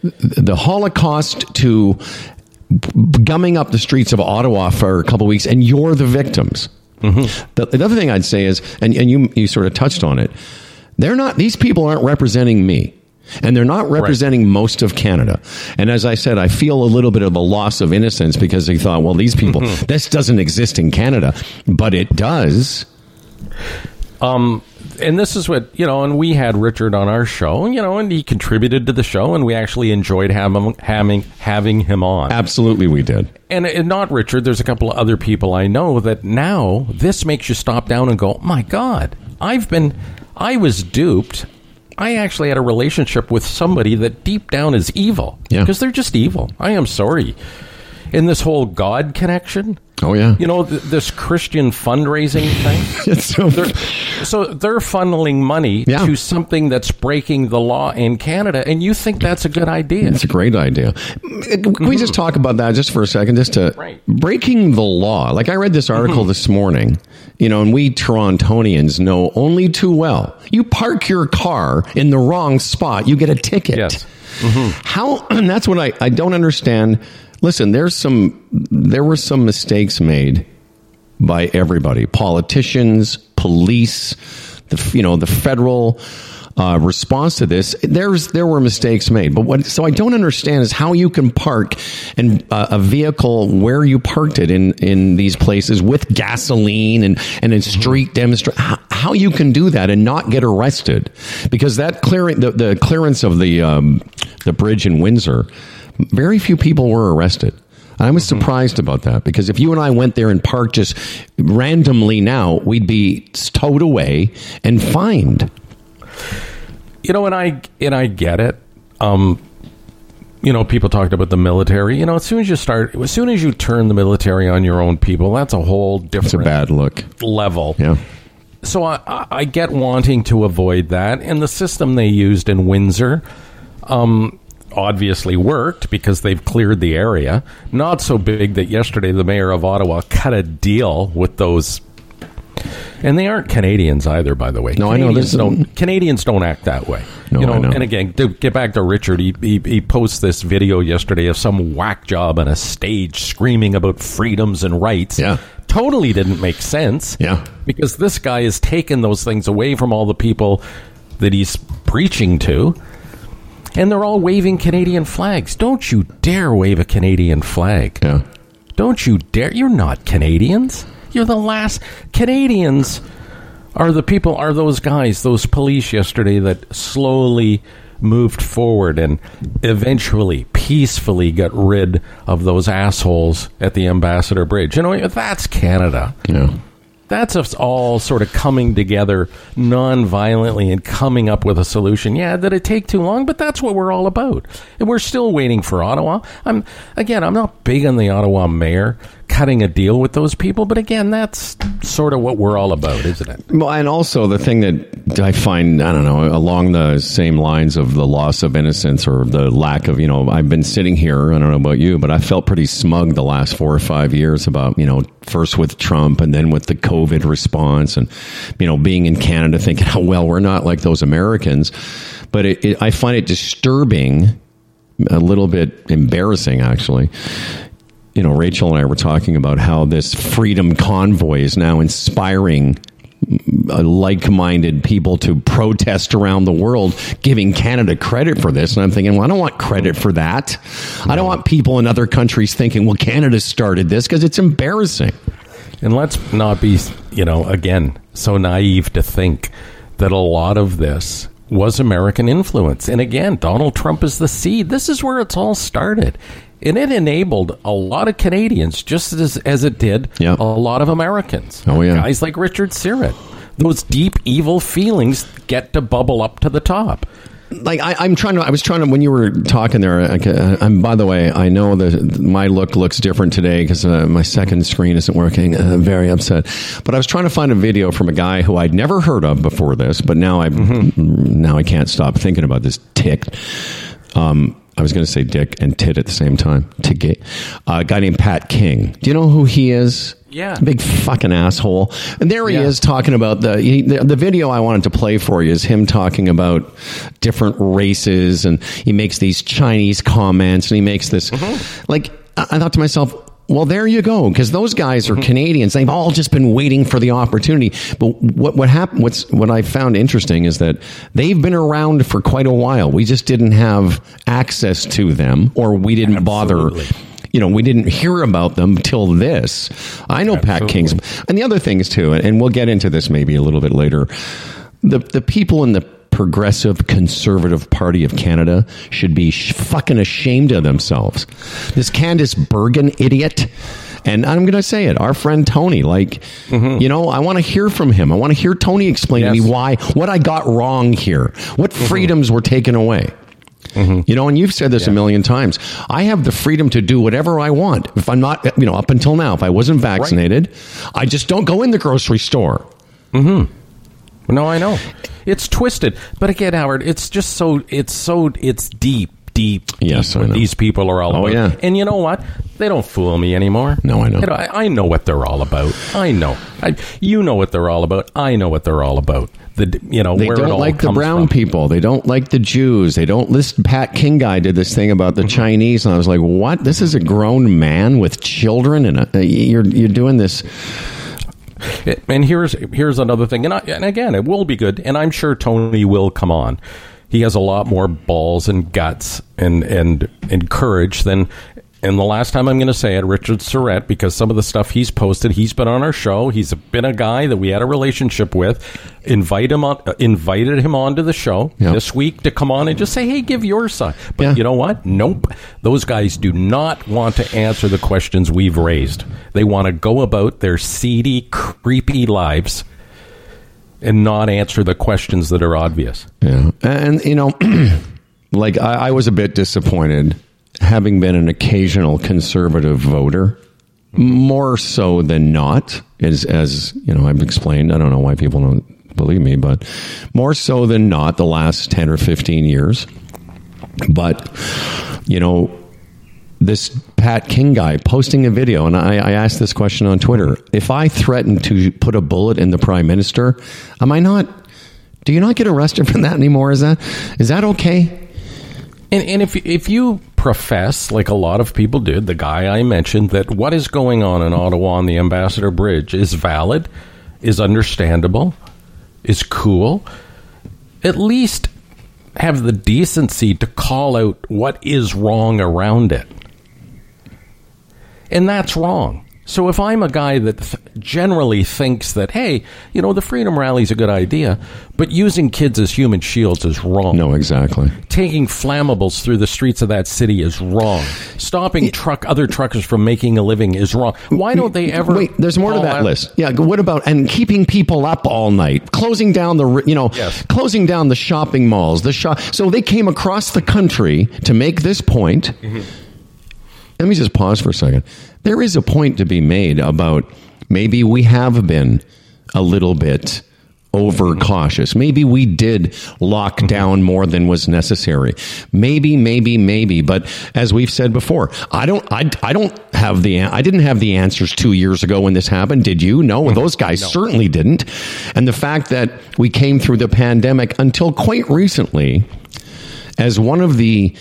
S1: the Holocaust to gumming up the streets of Ottawa for a couple weeks and you're the victims. Mm-hmm. The, the other thing I'd say is, and, and you, you sort of touched on it, they're not, these people aren't representing me. And they're not representing most of Canada. And as I said, I feel a little bit of a loss of innocence because they thought, well, these people, mm-hmm. this doesn't exist in Canada, but it does.
S3: Um, and this is what you know. And we had Richard on our show, you know, and he contributed to the show, and we actually enjoyed having having having him on.
S1: Absolutely, we did.
S3: And, and not Richard. There's a couple of other people I know that now this makes you stop down and go, my God, I've been, I was duped. I actually had a relationship with somebody that deep down is evil.
S1: Yeah.
S3: Because they're just evil. I am sorry. In this whole God connection,
S1: Oh, yeah.
S3: you know, th- this Christian fundraising thing.
S1: So,
S3: They're, so they're funneling money
S1: Yeah.
S3: to something that's breaking the law in Canada, and you think that's a good idea?
S1: It's a great idea. Can we just talk about that just for a second? Just to
S3: Right.
S1: breaking the law. Like I read this article mm-hmm. this morning, you know, and we Torontonians know only too well. You park your car in the wrong spot, you get a ticket.
S3: Yes. Mm-hmm.
S1: How? And that's what I I don't understand. Listen, there's some there were some mistakes made by everybody, politicians, police, the you know the federal uh, response to this. There's there were mistakes made, but what so I don't understand is how you can park and uh, a vehicle where you parked it in in these places with gasoline and and in street demonstration. How, how you can do that and not get arrested because that clearing the, the clearance of the um, the bridge in Windsor, very few people were arrested. I was surprised about that because if you and I went there and parked just randomly now, we'd be towed away and fined.
S3: You know, and I and I get it. Um, you know, people talked about the military. You know, as soon as you start, as soon as you turn the military on your own people, that's a whole
S1: It's a
S3: different
S1: bad look.
S3: level.
S1: Yeah.
S3: So I, I- I get wanting to avoid that, and the system they used in Windsor um, obviously worked because they've cleared the area. Not so big that yesterday the mayor of Ottawa cut a deal with those. And they aren't Canadians either, by the way.
S1: No, I know.
S3: Canadians
S1: There's-
S3: don't. Canadians don't act that way.
S1: No,
S3: you know,
S1: I know.
S3: And again, to get back to Richard, he, he he posts this video yesterday of some whack job on a stage screaming about freedoms and rights.
S1: Yeah.
S3: totally didn't make sense.
S1: Yeah.
S3: because this guy has taken those things away from all the people that he's preaching to. And they're all waving Canadian flags. Don't you dare wave a Canadian flag.
S1: Yeah.
S3: Don't you dare. You're not Canadians. You're the last. Canadians are the people, are those guys, those police yesterday that slowly moved forward and eventually peacefully got rid of those assholes at the Ambassador Bridge. You know, that's Canada.
S1: Yeah.
S3: That's us all sort of coming together non-violently and coming up with a solution. Yeah, did it take too long? But that's what we're all about. And we're still waiting for Ottawa. I'm again, I'm not big on the Ottawa mayor cutting a deal with those people, but again, that's sort of what we're all about, isn't it?
S1: Well, and also the thing that I find, I don't know, along the same lines of the loss of innocence or the lack of, you know, I've been sitting here, I don't know about you, but I felt pretty smug the last four or five years about, you know, first with Trump and then with the COVID response and, you know, being in Canada thinking, oh, well, we're not like those Americans. But it, it, I find it disturbing, a little bit embarrassing, actually, you know, Rachel and I were talking about how this freedom convoy is now inspiring uh, like-minded people to protest around the world, giving Canada credit for this. And I'm thinking, well, I don't want credit for that. I don't want people in other countries thinking, well, Canada started this because it's embarrassing.
S3: And let's not be, you know, again, so naive to think that a lot of this was American influence. And again, Donald Trump is the seed. This is where it's all started. And it enabled a lot of Canadians, just as, as it did
S1: Yeah.
S3: a lot of Americans.
S1: Oh, yeah.
S3: Guys like Richard Syrett. Those deep, evil feelings get to bubble up to the top.
S1: like I, I'm trying to. I was trying to when you were talking there. uh, I'm by the way, I know that my look looks different today because uh, my second screen isn't working. Uh, I'm very upset. But I was trying to find a video from a guy who I'd never heard of before this, but now I now I can't stop thinking about this tick. Um, I was going to say dick and tit at the same time. Tick. Uh, a guy named Pat King. Do you know who he is?
S3: Yeah.
S1: Big fucking asshole. And there he
S3: Yeah.
S1: is talking about the, he, the the video I wanted to play for you is him talking about different races and he makes these Chinese comments and he makes this like I, I thought to myself well, there you go, because those guys are mm-hmm. Canadians. They've all just been waiting for the opportunity. But what what happened? What's what I found interesting is that they've been around for quite a while. We just didn't have access to them, or we didn't bother you know, we didn't hear about them till this. I know Pat King's, and the other things too, and we'll get into this maybe a little bit later. The the people in the Progressive Conservative Party of Canada should be sh- fucking ashamed of themselves. This Candice Bergen idiot. And I'm going to say it, our friend Tony, like, mm-hmm. you know, I want to hear from him. I want to hear Tony explain to me why, what I got wrong here, what mm-hmm. freedoms were taken away. Mm-hmm. You know, and you've said this a million times. I have the freedom to do whatever I want. If I'm not, you know, up until now, if I wasn't vaccinated, I just don't go in the grocery store.
S3: No, I know. It's twisted. But again, Howard, it's just so it's so it's deep, deep,
S1: Yes,
S3: deep
S1: I
S3: what
S1: know.
S3: these people are all
S1: Oh,
S3: about.
S1: yeah.
S3: And you know what? They don't fool me anymore.
S1: No, I know.
S3: I, I know what they're all about. I know. I, you know what they're all about. I know what they're all about. The you know
S1: They
S3: where
S1: don't
S3: all
S1: like the brown
S3: from.
S1: people. They don't like the Jews. They don't. This Pat King guy did this thing about the
S3: Mm-hmm.
S1: Chinese, and I was like, "What? This is a grown man with children, and a, you're you're doing this."
S3: And here's here's another thing, and, I, and again, it will be good, and I'm sure Tony will come on. He has a lot more balls and guts and and and courage than. And the last time I'm going to say it, Richard Syrett, because some of the stuff he's posted, he's been on our show. He's been a guy that we had a relationship with. Invite him on, uh, invited him onto the show
S1: Yeah.
S3: this week to come on and just say, "Hey, give your side." But
S1: Yeah.
S3: you know what? Nope. Those guys do not want to answer the questions we've raised. They want to go about their seedy, creepy lives and not answer the questions that are obvious.
S1: Yeah, and you know, like I, I was a bit disappointed, having been an occasional conservative voter, more so than not. As as you know, I've explained. I don't know why people don't believe me, but more so than not, the last ten or fifteen years. But you know, this Pat King guy posting a video, and I, I asked this question on Twitter: If I threaten to put a bullet in the prime minister, am I not? Do you not get arrested for that anymore? Is that is that okay?
S3: And, and if if you profess, like a lot of people did, the guy I mentioned, that what is going on in Ottawa on the Ambassador Bridge is valid, is understandable, is cool, at least have the decency to call out what is wrong around it. And that's wrong. So if I'm a guy that th- generally thinks that, hey, you know, the Freedom Rally is a good idea, but using kids as human shields is wrong
S1: No, exactly.
S3: taking flammables through the streets of that city is wrong. Stopping truck other truckers from making a living is wrong. Why don't they ever?
S1: Wait, there's more to that
S3: out-
S1: list. Yeah, what about and keeping people up all night, closing down the you know,
S3: Yes.
S1: closing down the shopping malls, the shop. So they came across the country to make this point. Mm-hmm. Let me just pause for a second. There is a point to be made about maybe we have been a little bit overcautious. Maybe we did lock mm-hmm. down more than was necessary. Maybe, maybe, maybe. But as we've said before, I don't, I, I don't have the, I didn't have the answers two years ago when this happened. Did you? No, mm-hmm. those guys certainly didn't. And the fact that we came through the pandemic until quite recently as one of the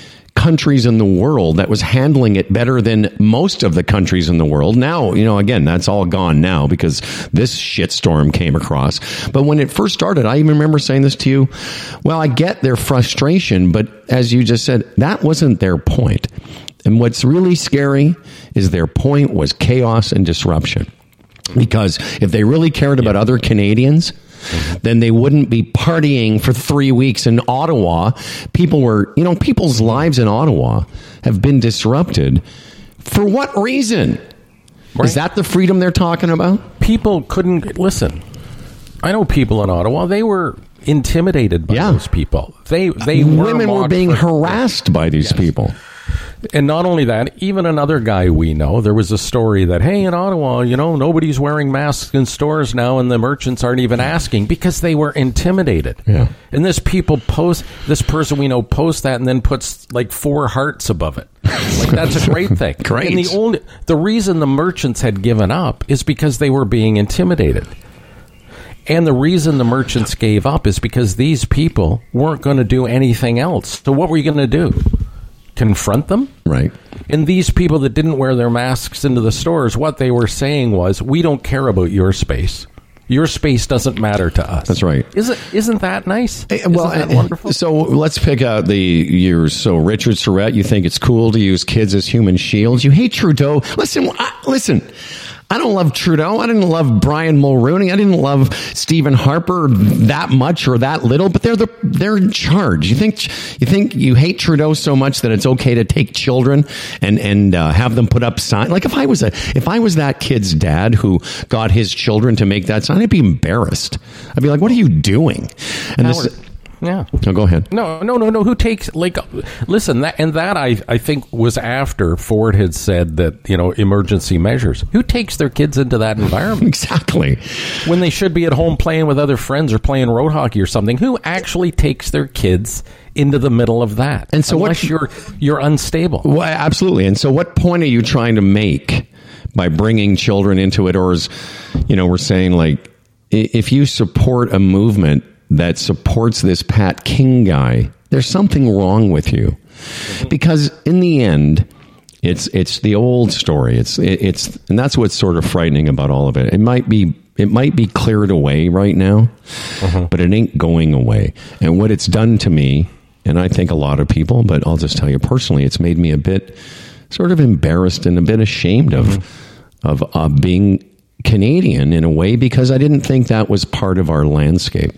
S1: countries in the world that was handling it better than most of the countries in the world. Now, you know, again, that's all gone now because this shitstorm came across. But when it first started, I even remember saying this to you. Well, I get their frustration, but as you just said, that wasn't their point. And what's really scary is their point was chaos and disruption. Because if they really cared about other Canadians, then they wouldn't be partying for three weeks in Ottawa. People were, you know, people's lives in Ottawa have been disrupted. For what reason?
S3: Right.
S1: Is that the freedom they're talking about?
S3: People couldn't listen. I know people in Ottawa. They were intimidated by
S1: Yeah.
S3: those people. They they were
S1: Women were
S3: mocked
S1: being
S3: for-
S1: harassed by these people.
S3: And not only that, even another guy we know, there was a story that, hey, in Ottawa, you know, nobody's wearing masks in stores now and the merchants aren't even asking because they were intimidated.
S1: Yeah.
S3: And this people post, this person we know posts that and then puts like four hearts above it. Like that's a great thing.
S1: Great.
S3: And the only, the reason the merchants had given up is because they were being intimidated. And the reason the merchants gave up is because these people weren't going to do anything else. So what were you going to do? Confront them?
S1: Right.
S3: And these people that didn't wear their masks into the stores, what they were saying was, "We don't care about your space. Your space doesn't matter to us."
S1: That's right.
S3: Isn't isn't that nice?
S1: Eh, Well,
S3: isn't that
S1: eh,
S3: wonderful?
S1: So let's pick out the years. So Richard Syrett, you think it's cool to use kids as human shields? You hate Trudeau. Listen, I, listen. I don't love Trudeau. I didn't love Brian Mulroney. I didn't love Stephen Harper that much or that little. But they're the they're in charge. You think you think you hate Trudeau so much that it's okay to take children and and uh, have them put up signs? Like if I was a if I was that kid's dad who got his children to make that sign, I'd be embarrassed. I'd be like, "What are you doing?" And
S3: Howard,
S1: this.
S3: Yeah.
S1: Oh, go ahead.
S3: No, no, no, no. Who takes like? Listen, that and that I I think was after Ford had said that you know emergency measures. Who takes their kids into that environment
S1: Exactly.
S3: when they should be at home playing with other friends or playing road hockey or something? Who actually takes their kids into the middle of that?
S1: And so what-
S3: unless you're you're unstable.
S1: Well, absolutely. And so, what point are you trying to make by bringing children into it, or is, you know, we're saying like, if you support a movement that supports this Pat King guy, there's something wrong with you, because in the end. It's it's the old story. It's it, it's and that's what's sort of frightening about all of it. It might be it might be cleared away right now, but it ain't going away. And what it's done to me, and I think a lot of people, but I'll just tell you personally, it's made me a bit sort of embarrassed and a bit ashamed of of uh, being Canadian in a way because I didn't think that was part of our landscape.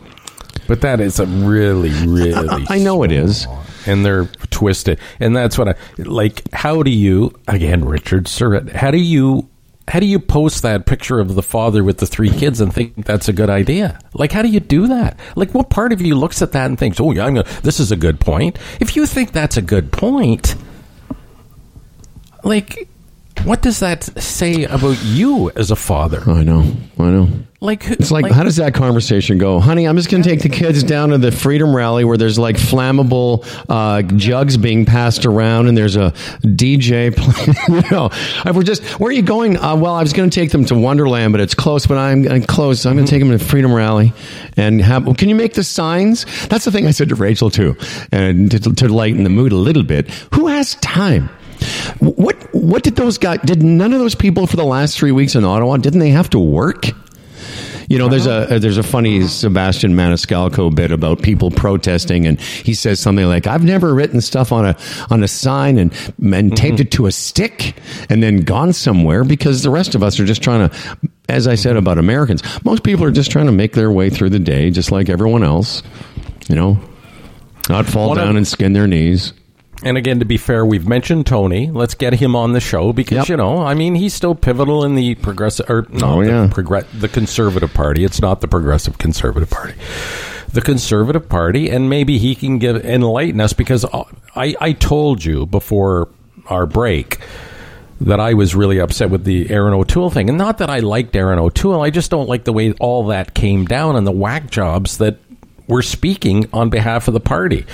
S3: But that is a really, really.
S1: I know it is.
S3: And they're twisted. And that's what I like. How do you, again, Richard Syrett, how do you. How do you post that picture of the father with the three kids and think that's a good idea? Like, how do you do that? Like, what part of you looks at that and thinks, "Oh, yeah, I'm gonna, this is a good point"? If you think that's a good point, like, what does that say about you as a father?
S1: I know, I know.
S3: Like, who-
S1: It's like, how does that conversation go? Honey, I'm just going to take the kids down to the Freedom Rally where there's like flammable uh, jugs being passed around and there's a DJ playing. you know, we're just, where are you going? Uh, well, I was going to take them to Wonderland, but it's close, but I'm, I'm close. I'm going to take them to Freedom Rally and have, well, can you make the signs? That's the thing I said to Rachel too, and to, to lighten the mood a little bit. Who has time? What what did those guys? Did none of those people for the last three weeks in Ottawa? Didn't they have to work? You know, there's a there's a funny mm-hmm. Sebastian Maniscalco bit about people protesting, and he says something like, "I've never written stuff on a on a sign and and taped mm-hmm. it to a stick and then gone somewhere because the rest of us are just trying to." As I said about Americans, most people are just trying to make their way through the day, just like everyone else. You know, not fall
S3: One of-
S1: down and skin their knees.
S3: And again, to be fair, we've mentioned Tony. Let's get him on the show because
S1: Yep.
S3: you know, I mean, he's still pivotal in the progressive or no,
S1: Oh,
S3: the,
S1: yeah.
S3: the conservative party. It's not the progressive conservative party. The conservative party, and maybe he can give enlighten us because uh, I I told you before our break that I was really upset with the Erin O'Toole thing, and not that I liked Erin O'Toole. I just don't like the way all that came down and the whack jobs that were speaking on behalf of the party.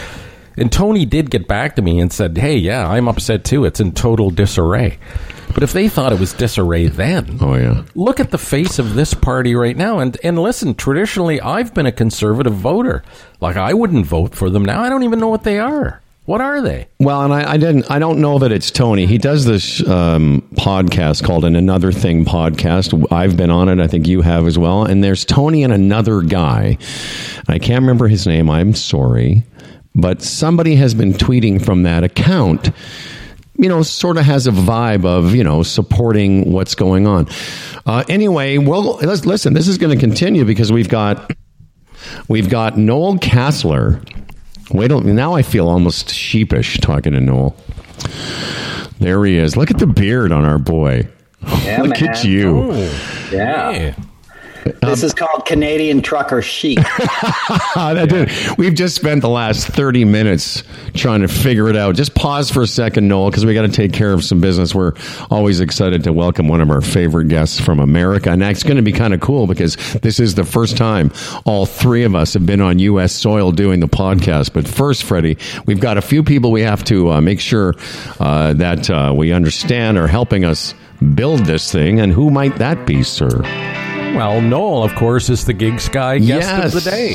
S3: And Tony did get back to me and said, "Hey, yeah, I'm upset too. It's in total disarray." But if they thought it was disarray then,
S1: Oh yeah.
S3: look at the face of this party right now. And and listen, traditionally, I've been a conservative voter. Like I wouldn't vote for them now. I don't even know what they are. What are they?
S1: Well, and I, I didn't. I don't know that it's Tony. He does this um, podcast called an Another Thing podcast. I've been on it. I think you have as well. And there's Tony and another guy. I can't remember his name. I'm sorry, but somebody has been tweeting from that account. You know, sort of has a vibe of you know supporting what's going on. Uh, anyway, well, let's listen. This is going to continue because we've got We've got Noel Casler. Wait, now I feel almost sheepish talking to Noel. There he is. Look at the beard on our boy.
S4: Yeah,
S1: Look
S4: man.
S1: at you.
S3: Oh,
S4: Yeah.
S3: yeah.
S4: This is called Canadian trucker chic.
S1: Did- We've just spent the last 30 minutes trying to figure it out. Just pause for a second, Noel, because we got to take care of some business. We're always excited to welcome one of our favorite guests from America. And that's going to be kind of cool because this is the first time all three of us have been on U.S. soil doing the podcast. But first, Freddie, we've got a few people we have to uh, make sure uh, that uh, we understand are helping us build this thing. And who might that be, sir?
S3: Well, Noel, of course, is the GigSky guest
S1: Yes.
S3: of the day.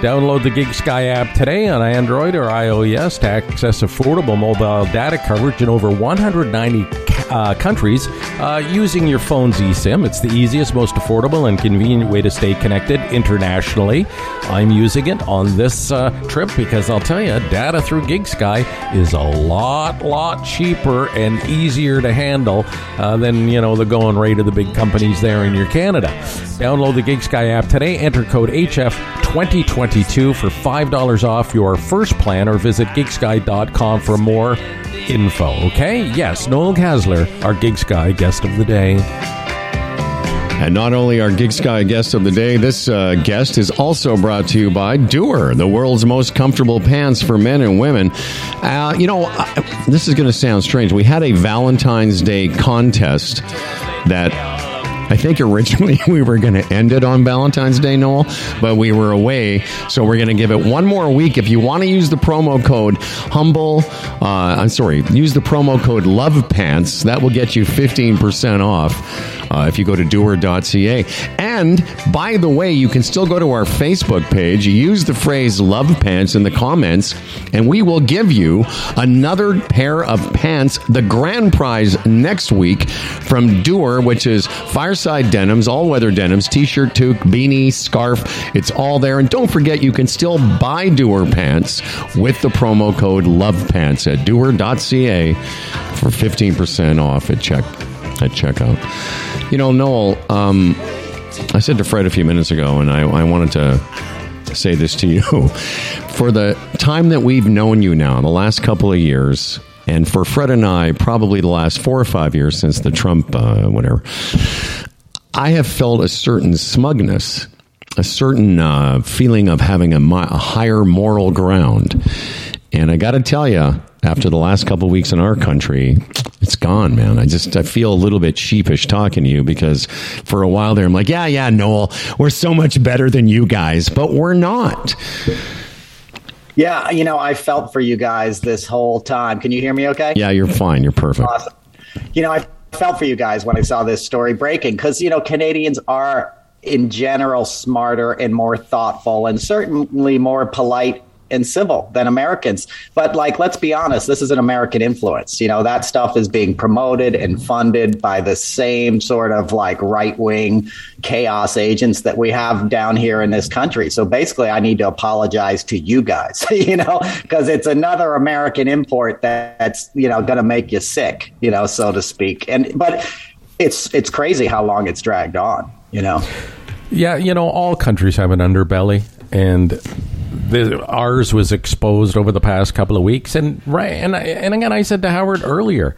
S3: Download the GigSky app today on Android or iOS to access affordable mobile data coverage in over 190 uh, countries uh, using your phone's eSIM. It's the easiest, most affordable, and convenient way to stay connected internationally. I'm using it on this uh, trip because I'll tell you, data through GigSky is a lot, lot cheaper and easier to handle uh, than you know the going rate of the big companies there in your Canada. Download the GigSky app today. Enter code HF2022 for five dollars off your first plan, or visit gigsky.com for more info. Okay? Yes, Noel Casler, our GigSky guest of the day.
S1: And not only our GigSky guest of the day, this uh, guest is also brought to you by Duer, the world's most comfortable pants for men and women. Uh, you know, uh, this is going to sound strange. We had a Valentine's Day contest that I think originally we were going to end it on Valentine's Day, Noel, but we were away, so we're going to give it one more week. If you want to use the promo code Humble, uh, I'm sorry, use the promo code Love Pants. That will get you 15% off. Uh, if you go to duer.ca. And by the way, you can still go to our Facebook page, use the phrase love pants in the comments, and we will give you another pair of pants, the grand prize next week from Duer, which is fireside denims, all weather denims, t shirt, toque, beanie, scarf. It's all there. And don't forget, you can still buy Duer pants with the promo code love pants at duer.ca for 15% off at check at checkout. You know, Noel, um, I said to Fred a few minutes ago, and I, I wanted to say this to you. For the time that we've known you now, the last couple of years, and for Fred and I, probably the last four or five years since the Trump, uh, whatever, I have felt a certain smugness, a certain uh, feeling of having a, a higher moral ground. And I got to tell you, after the last couple of weeks in our country, it's gone, man. I just I feel a little bit sheepish talking to you because for a while there, I'm like, yeah, yeah, Noel, we're so much better than you guys, but we're not.
S4: yeah, you know, I felt for you guys this whole time. Can you hear me okay?
S1: Yeah, you're fine. You're perfect.
S4: Awesome. You know, I felt for you guys when I saw this story breaking because, you know, Canadians are in general smarter and more thoughtful and certainly more polite and civil than Americans. But like, let's be honest, this is an American influence. You know, that stuff is being promoted and funded by the same sort of like right wing chaos agents that we have down here in this country. So basically, I need to apologize to you guys, you know, because it's another American import that's, you know, going to make you sick, you know, so to speak. And, but it's, it's crazy how long it's dragged on, you know.
S3: Yeah, you know, all countries have an underbelly, and the, ours was exposed over the past couple of weeks. And right, and and again, I said to Howard earlier,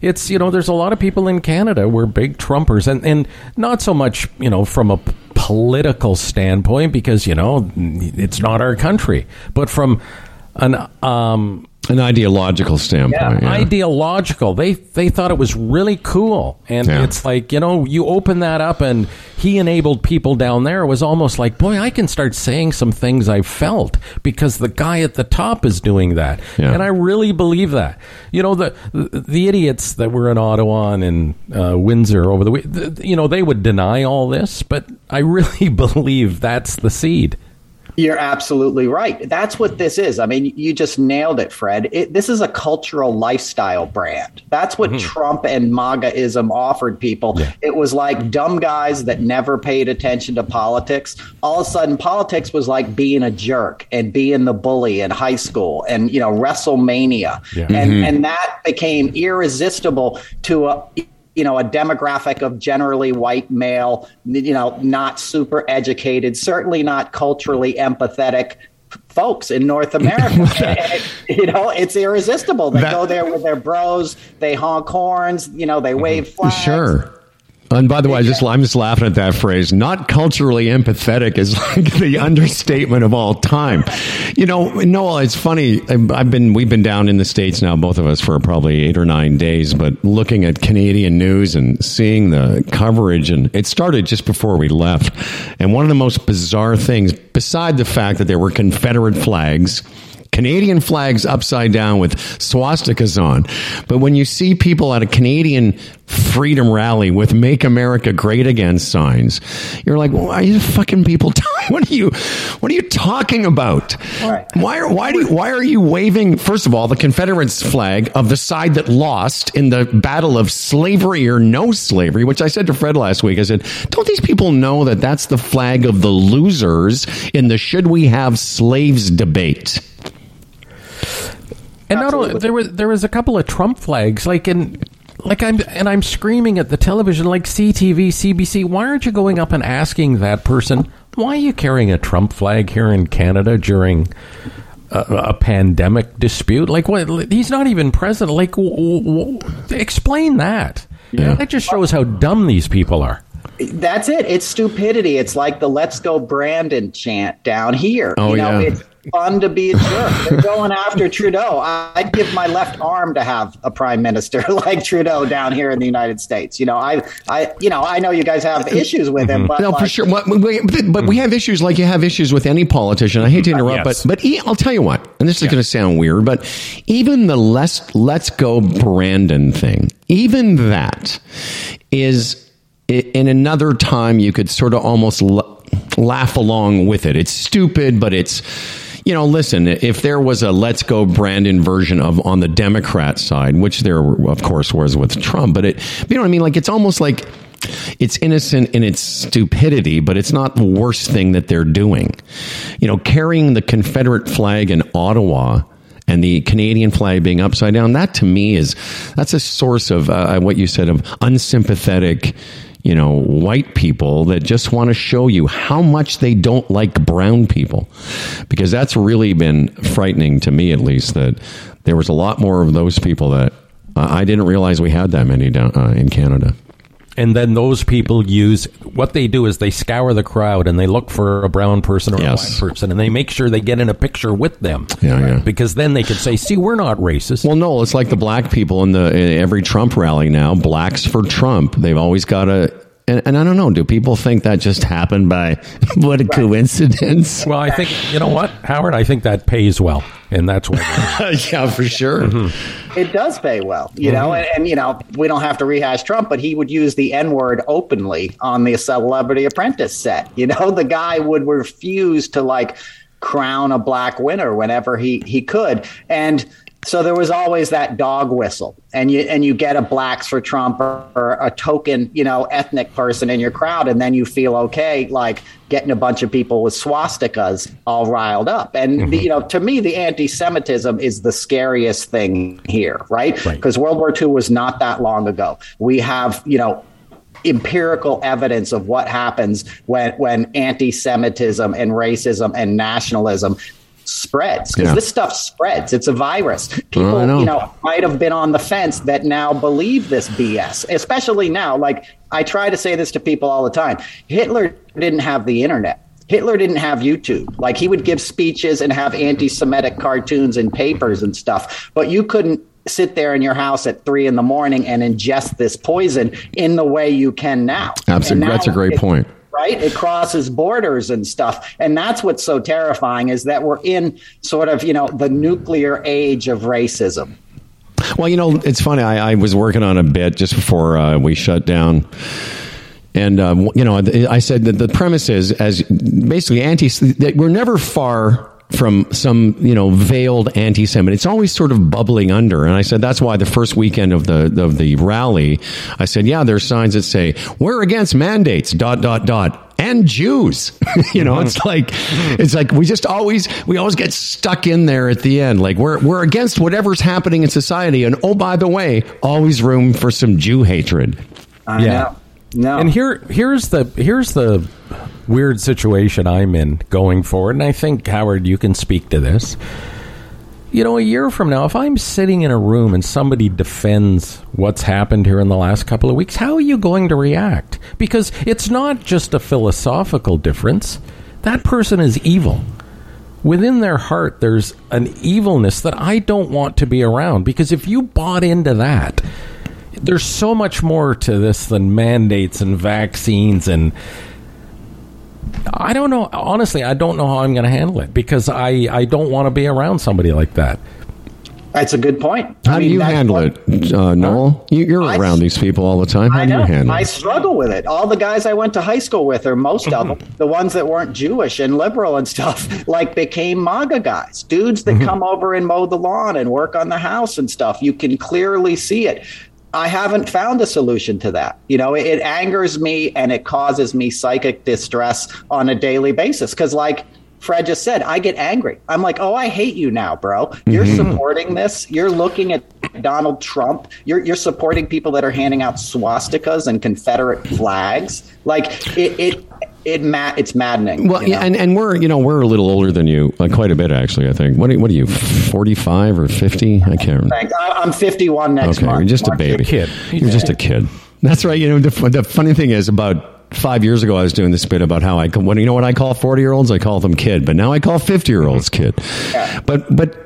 S3: it's you know, there's a lot of people in Canada we're big Trumpers, and and not so much you know from a political standpoint because you know it's not our country, but from an um
S1: An ideological standpoint. Yeah.
S3: ideological. They they thought it was really cool, and
S1: Yeah.
S3: it's like you know you open that up, and he enabled people down there. It was almost like, boy, I can start saying some things I felt because the guy at the top is doing that,
S1: Yeah.
S3: and I really believe that. You know the the, the idiots that were in Ottawa and in uh, Windsor over the week, you know they would deny all this, but I really believe that's the seed.
S4: You're absolutely right. That's what this is. I mean, you just nailed it, Fred. It, this is a cultural lifestyle brand. That's what mm-hmm. Trump and MAGAism offered people. It was like dumb guys that never paid attention to politics. All of a sudden, politics was like being a jerk and being the bully in high school and, you know, WrestleMania.
S3: Yeah.
S4: And, mm-hmm. and that became irresistible to a, you know a demographic of generally white male, you know, not super educated, certainly not culturally empathetic folks in North America. it, you know, it's irresistible. They that, go there with their bros, they honk horns, you know, they mm-hmm. wave flags.
S1: Sure. And by the way, I just I'm just laughing at that phrase. Not culturally empathetic is like the understatement of all time. You know, Noel, it's funny. I've been we've been down in the states now, both of us, for probably eight or nine days. But looking at Canadian news and seeing the coverage, and it started just before we left. And one of the most bizarre things, beside the fact that there were Confederate flags Canadian flags upside down with swastikas on. But when you see people at a Canadian freedom rally with "Make America Great Again" signs, you're like, "Why are you fucking people? what are you? What are you talking about? Why are why do you, why are you waving? First of all, the Confederates flag of the side that lost in the battle of slavery or no slavery, which I said to Fred last week. I said, "Don't these people know that that's the flag of the losers in the should we have slaves debate?"
S3: And not only there was there was a couple of Trump flags, like in like I'm and I'm screaming at the television, like CTV, CBC. Why aren't you going up and asking that person why are you carrying a Trump flag here in Canada during a, a pandemic dispute? Like what? He's not even president. Like, w- w- explain that. Yeah. That just shows how dumb these people are.
S4: That's it. It's stupidity. It's like the "Let's Go Brandon" chant down here.
S1: Oh you know,
S4: yeah fun to be a jerk. They're going after Trudeau. I'd give my left arm to have a prime minister like Trudeau down here in the United States. You know, I, I, you know, I know you guys have mm-hmm. issues with him, but
S1: no,
S4: like,
S1: for sure. But, but, we have issues like you have issues with any politician. I hate to interrupt, yes. but but I'll tell you what, and this is going to sound weird, but even the let's let's go Brandon thing, even that is in another time you could sort of almost laugh along with it. It's stupid, but it's you know, listen, if there was a let's go Brandon version of on the Democrat side, which there of course was with Trump, but it, you know what I mean? Like it's almost like it's innocent in its stupidity, but it's not the worst thing that they're doing. You know, carrying the Confederate flag in Ottawa and the Canadian flag being upside down, that to me is that's a source of uh, what you said of unsympathetic you know, white people that just want to show you how much they don't like brown people. Because that's really been frightening to me, at least, that there was a lot more of those people that uh, I didn't realize we had that many down uh, in Canada.
S3: And then those people use what they do is they scour the crowd and they look for a brown person or yes. a white person and they make sure they get in a picture with them.
S1: Yeah, yeah.
S3: Because then they can say, "See, we're not racist."
S1: Well, no, it's like the black people in the in every Trump rally now. Blacks for Trump. They've always got a and, and, I don't know. Do people think that just happened by what a right. coincidence?
S3: Well, I think you know what, Howard. I think that pays well, and that's what.
S1: yeah, for sure.
S4: Mm-hmm. It does pay well, you mm-hmm. know, and, and, you know we don't have to rehash Trump, but he would use the N word openly on the Celebrity Apprentice set. You know, the guy would refuse to like crown a black winner whenever he he could, and so there was always that dog whistle, and you and you get a blacks for Trump or, or, a token, you know, ethnic person in your crowd, and then you feel okay, like getting a bunch of people with swastikas all riled up. And mm-hmm. the, you know, to me, the anti-Semitism is the scariest thing here, right? Because right. World War II was not that long ago. We have, you know, empirical evidence of what happens when when anti-Semitism and racism and nationalism spreads because yeah. this stuff spreads. It's a virus. People, know. you know, might have been on the fence that now believe this BS, especially now. Like I try to say this to people all the time. Hitler didn't have the internet. Hitler didn't have YouTube. Like he would give speeches and have anti-Semitic cartoons and papers and stuff, but you couldn't sit there in your house at three in the morning and ingest this poison in the way you can now.
S1: Absolutely, now that's a great point
S4: right? It crosses borders and stuff. And that's what's so terrifying is that we're in sort of, you know, the nuclear age of racism.
S1: Well, you know, it's funny. I, I was working on a bit just before uh, we shut down. And, um, you know, I said that the premise is as basically anti, that we're never far from some you know veiled anti-Semite. It's always sort of bubbling under, and I said that's why the first weekend of the of the rally, I said, yeah, there's signs that say we're against mandates. Dot dot dot and Jews. you know, it's like it's like we just always we always get stuck in there at the end. Like we're we're against whatever's happening in society, and oh by the way, always room for some Jew hatred.
S4: I yeah. Know. No.
S3: And here here's the here's the weird situation I'm in going forward, and I think Howard, you can speak to this. You know, a year from now, if I'm sitting in a room and somebody defends what's happened here in the last couple of weeks, how are you going to react? Because it's not just a philosophical difference. That person is evil. Within their heart, there's an evilness that I don't want to be around. Because if you bought into that, there's so much more to this than mandates and vaccines and I don't know. Honestly, I don't know how I'm going to handle it because I, I don't want to be around somebody like that.
S4: That's a good point.
S1: How I mean, do you handle it, uh, Noel? You, are around these people all the time. How I do you handle
S4: I
S1: it? I
S4: struggle with it. All the guys I went to high school with, or most of them, the ones that weren't Jewish and liberal and stuff, like became MAGA guys, dudes that mm-hmm. come over and mow the lawn and work on the house and stuff. You can clearly see it. I haven't found a solution to that. You know, it, it angers me and it causes me psychic distress on a daily basis. Cause like Fred just said, I get angry. I'm like, oh, I hate you now, bro. You're mm-hmm. supporting this. You're looking at Donald Trump. You're, you're supporting people that are handing out swastikas and Confederate flags. Like it, it it ma- it's maddening.
S1: Well, yeah, and, and we're you know we're a little older than you, like quite a bit actually. I think. What are, what are you, forty five or fifty? I can't remember.
S4: I'm fifty one next
S1: okay,
S4: month.
S1: You're just a baby.
S3: You're a kid.
S1: You're just a kid. That's right. You know the, the funny thing is about five years ago, I was doing this bit about how I when you know what I call forty year olds, I call them kid, but now I call fifty year olds kid. Yeah. But but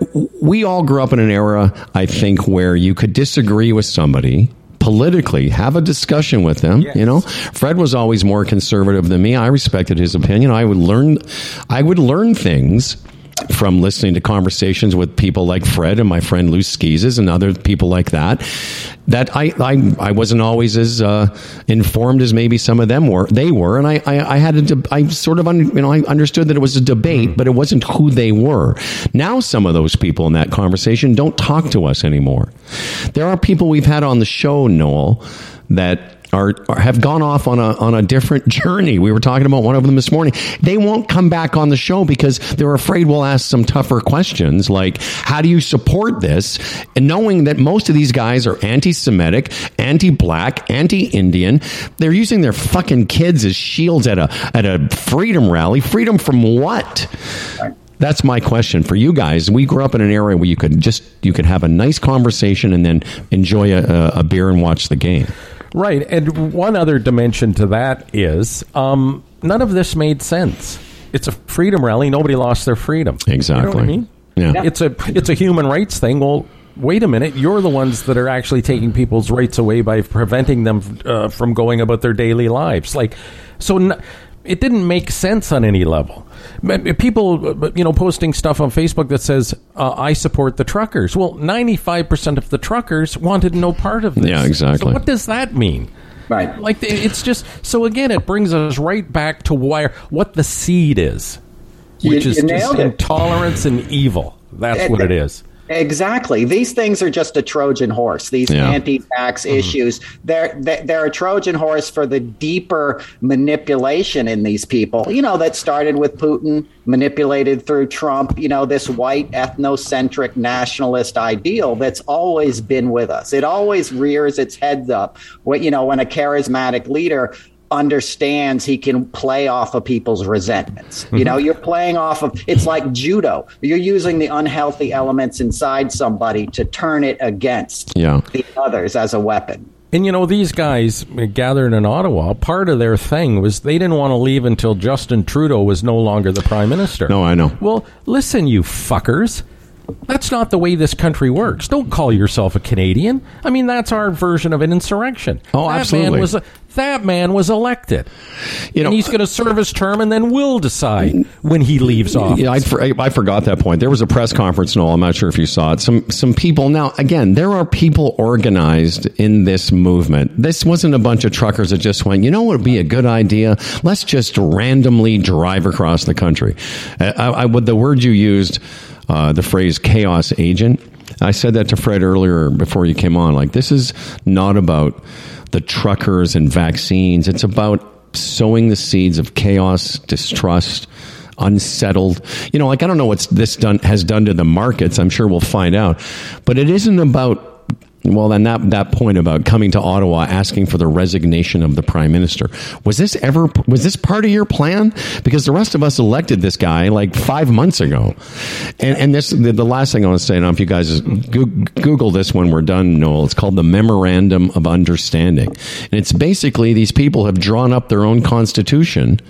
S1: we all grew up in an era, I think, where you could disagree with somebody politically, have a discussion with them. Yes. You know, Fred was always more conservative than me. I respected his opinion. I would learn, I would learn things from listening to conversations with people like Fred and my friend Lou Schizas and other people like that, that I, I, I wasn't always as uh, informed as maybe some of them were. They were, and I, I, I had a, de- I sort of, un- you know, I understood that it was a debate, but it wasn't who they were. Now, some of those people in that conversation don't talk to us anymore. There are people we've had on the show, Noel, that are, are, have gone off on a on a different journey. We were talking about one of them this morning. They won't come back on the show because they're afraid we'll ask some tougher questions like how do you support this? And knowing that most of these guys are anti-Semitic, anti-black, anti-Indian, they're using their fucking kids as shields at a at a freedom rally. Freedom from what? That's my question for you guys. We grew up in an area where you could just you could have a nice conversation and then enjoy a, a beer and watch the game.
S3: Right. And one other dimension to that is um, none of this made sense. It's a freedom rally. Nobody lost their freedom.
S1: Exactly. You know I mean?
S3: Yeah. It's a it's a human rights thing. Well, wait a minute. You're the ones that are actually taking people's rights away by preventing them uh, from going about their daily lives. Like, so. N- it didn't make sense on any level. People, you know, posting stuff on Facebook that says uh, "I support the truckers." Well, ninety-five percent of the truckers wanted no part of this.
S1: Yeah, exactly.
S3: So what does that mean?
S4: Right.
S3: Like it's just so again, it brings us right back to where what the seed is, which you, is you just intolerance and evil. That's what it is.
S4: Exactly. These things are just a Trojan horse. These yeah. anti-tax mm-hmm. issues, they're, they're a Trojan horse for the deeper manipulation in these people. You know, that started with Putin, manipulated through Trump. You know, this white ethnocentric nationalist ideal that's always been with us. It always rears its heads up. When, you know, when a charismatic leader understands he can play off of people's resentments. Mm-hmm. You know, you're playing off of it's like judo. You're using the unhealthy elements inside somebody to turn it against
S1: yeah.
S4: the others as a weapon.
S3: And you know, these guys gathered in Ottawa, part of their thing was they didn't want to leave until Justin Trudeau was no longer the prime minister.
S1: No, I know.
S3: Well, listen, you fuckers. That's not the way this country works. Don't call yourself a Canadian. I mean, that's our version of an insurrection.
S1: Oh,
S3: that
S1: absolutely.
S3: Man was a, that man was elected. You know, and he's going to serve his term, and then we'll decide when he leaves office.
S1: Yeah, I, for, I, forgot that point. There was a press conference, Noel. I'm not sure if you saw it. Some some people. Now, again, there are people organized in this movement. This wasn't a bunch of truckers that just went. You know what would be a good idea? Let's just randomly drive across the country. Uh, I, I, the word you used uh, the phrase chaos agent. I said that to Fred earlier before you came on. Like, this is not about the truckers and vaccines. It's about sowing the seeds of chaos, distrust, unsettled. You know, like I don't know what's this done has done to the markets. I'm sure we'll find out, but it isn't about well, then that that point about coming to Ottawa asking for the resignation of the prime minister was this ever was this part of your plan? Because the rest of us elected this guy like five months ago, and and this the, the last thing I want to say. Now, if you guys Google this when we're done, Noel, it's called the Memorandum of Understanding, and it's basically these people have drawn up their own constitution.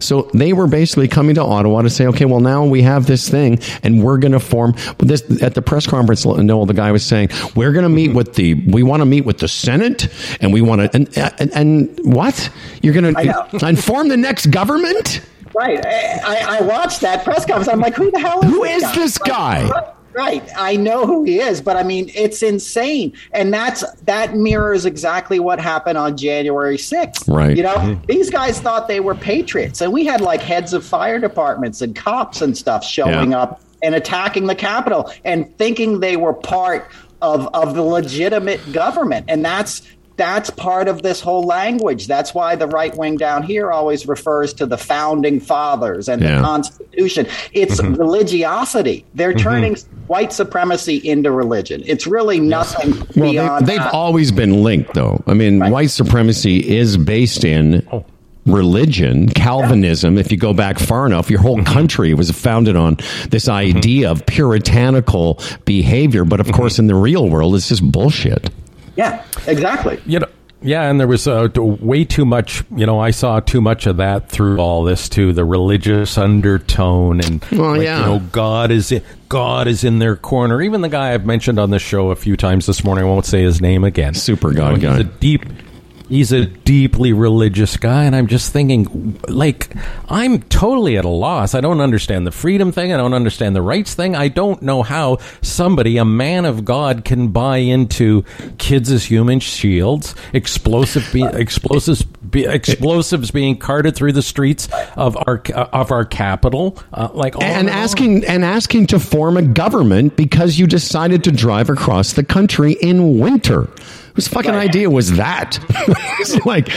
S1: So they were basically coming to Ottawa to say, okay, well now we have this thing, and we're going to form. This at the press conference, Noel, the guy was saying we're going to meet with the we want to meet with the Senate and we want to and, and, and what you're going to inform the next government.
S4: Right. I, I, watched that press conference. I'm like, who the hell
S1: is who this is guy? this guy?
S4: Right. I know who he is, but I mean, it's insane. And that's that mirrors exactly what happened on January 6th.
S1: Right.
S4: You know, mm-hmm. these guys thought they were patriots. And we had like heads of fire departments and cops and stuff showing yeah. up and attacking the Capitol and thinking they were part of of the legitimate government, and that's that's part of this whole language. That's why the right wing down here always refers to the founding fathers and yeah. the Constitution. It's mm-hmm. religiosity. They're mm-hmm. turning white supremacy into religion. It's really nothing well, beyond.
S1: They, have always been linked, though. I mean, right. white supremacy is based in. Religion, Calvinism, if you go back far enough, your whole mm-hmm. country was founded on this mm-hmm. idea of puritanical behavior. But of mm-hmm. course, in the real world, it's just bullshit.
S4: Yeah, exactly.
S3: You know, yeah, and there was uh, way too much. You know, I saw too much of that through all this too. The religious undertone and
S1: well, like, yeah.
S3: you know, God is in, God is in their corner. Even the guy I've mentioned on the show a few times this morning, I won't say his name again.
S1: Super God
S3: you know,
S1: guy.
S3: a deep he's a deeply religious guy and i'm just thinking like i'm totally at a loss. I don't understand the freedom thing. I don't understand the rights thing. I don't know how somebody a man of god can buy into kids as human shields explosive be, explosives be, explosives being carted through the streets of our of our capital uh, like
S1: and asking and asking to form a government because you decided to drive across the country in winter Whose fucking right. idea was that? it's like,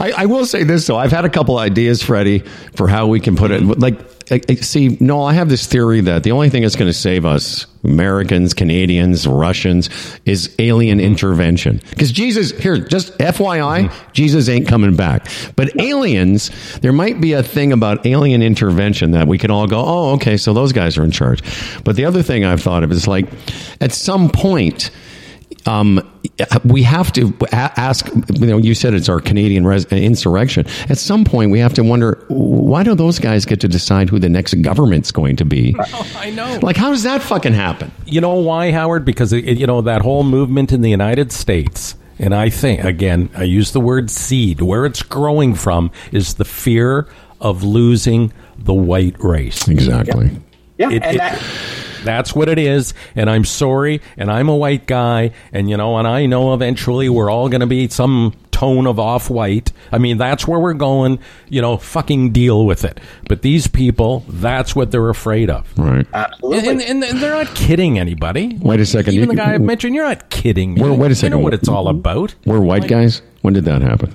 S1: I, I, will say this though. I've had a couple ideas, Freddie, for how we can put it. Like, I, I, see, no, I have this theory that the only thing that's going to save us, Americans, Canadians, Russians, is alien intervention. Because Jesus, here, just FYI, mm-hmm. Jesus ain't coming back. But aliens, there might be a thing about alien intervention that we can all go, oh, okay, so those guys are in charge. But the other thing I've thought of is like, at some point, um, we have to ask. You know, you said it's our Canadian res- insurrection. At some point, we have to wonder why do those guys get to decide who the next government's going to be?
S3: Oh, I know.
S1: Like, how does that fucking happen?
S3: You know why, Howard? Because you know that whole movement in the United States. And I think, again, I use the word seed. Where it's growing from is the fear of losing the white race.
S1: Exactly.
S4: Yeah, it, and it, that
S3: that's what it is. And I'm sorry. And I'm a white guy. And, you know, and I know eventually we're all going to be some tone of off white. I mean, that's where we're going. You know, fucking deal with it. But these people, that's what they're afraid of.
S1: Right.
S4: Absolutely.
S3: And, and, and they're not kidding anybody.
S1: Wait a second.
S3: Even you, the guy I mentioned, you're not kidding me.
S1: wait a second.
S3: You know what it's all about.
S1: We're white like, guys? When did that happen?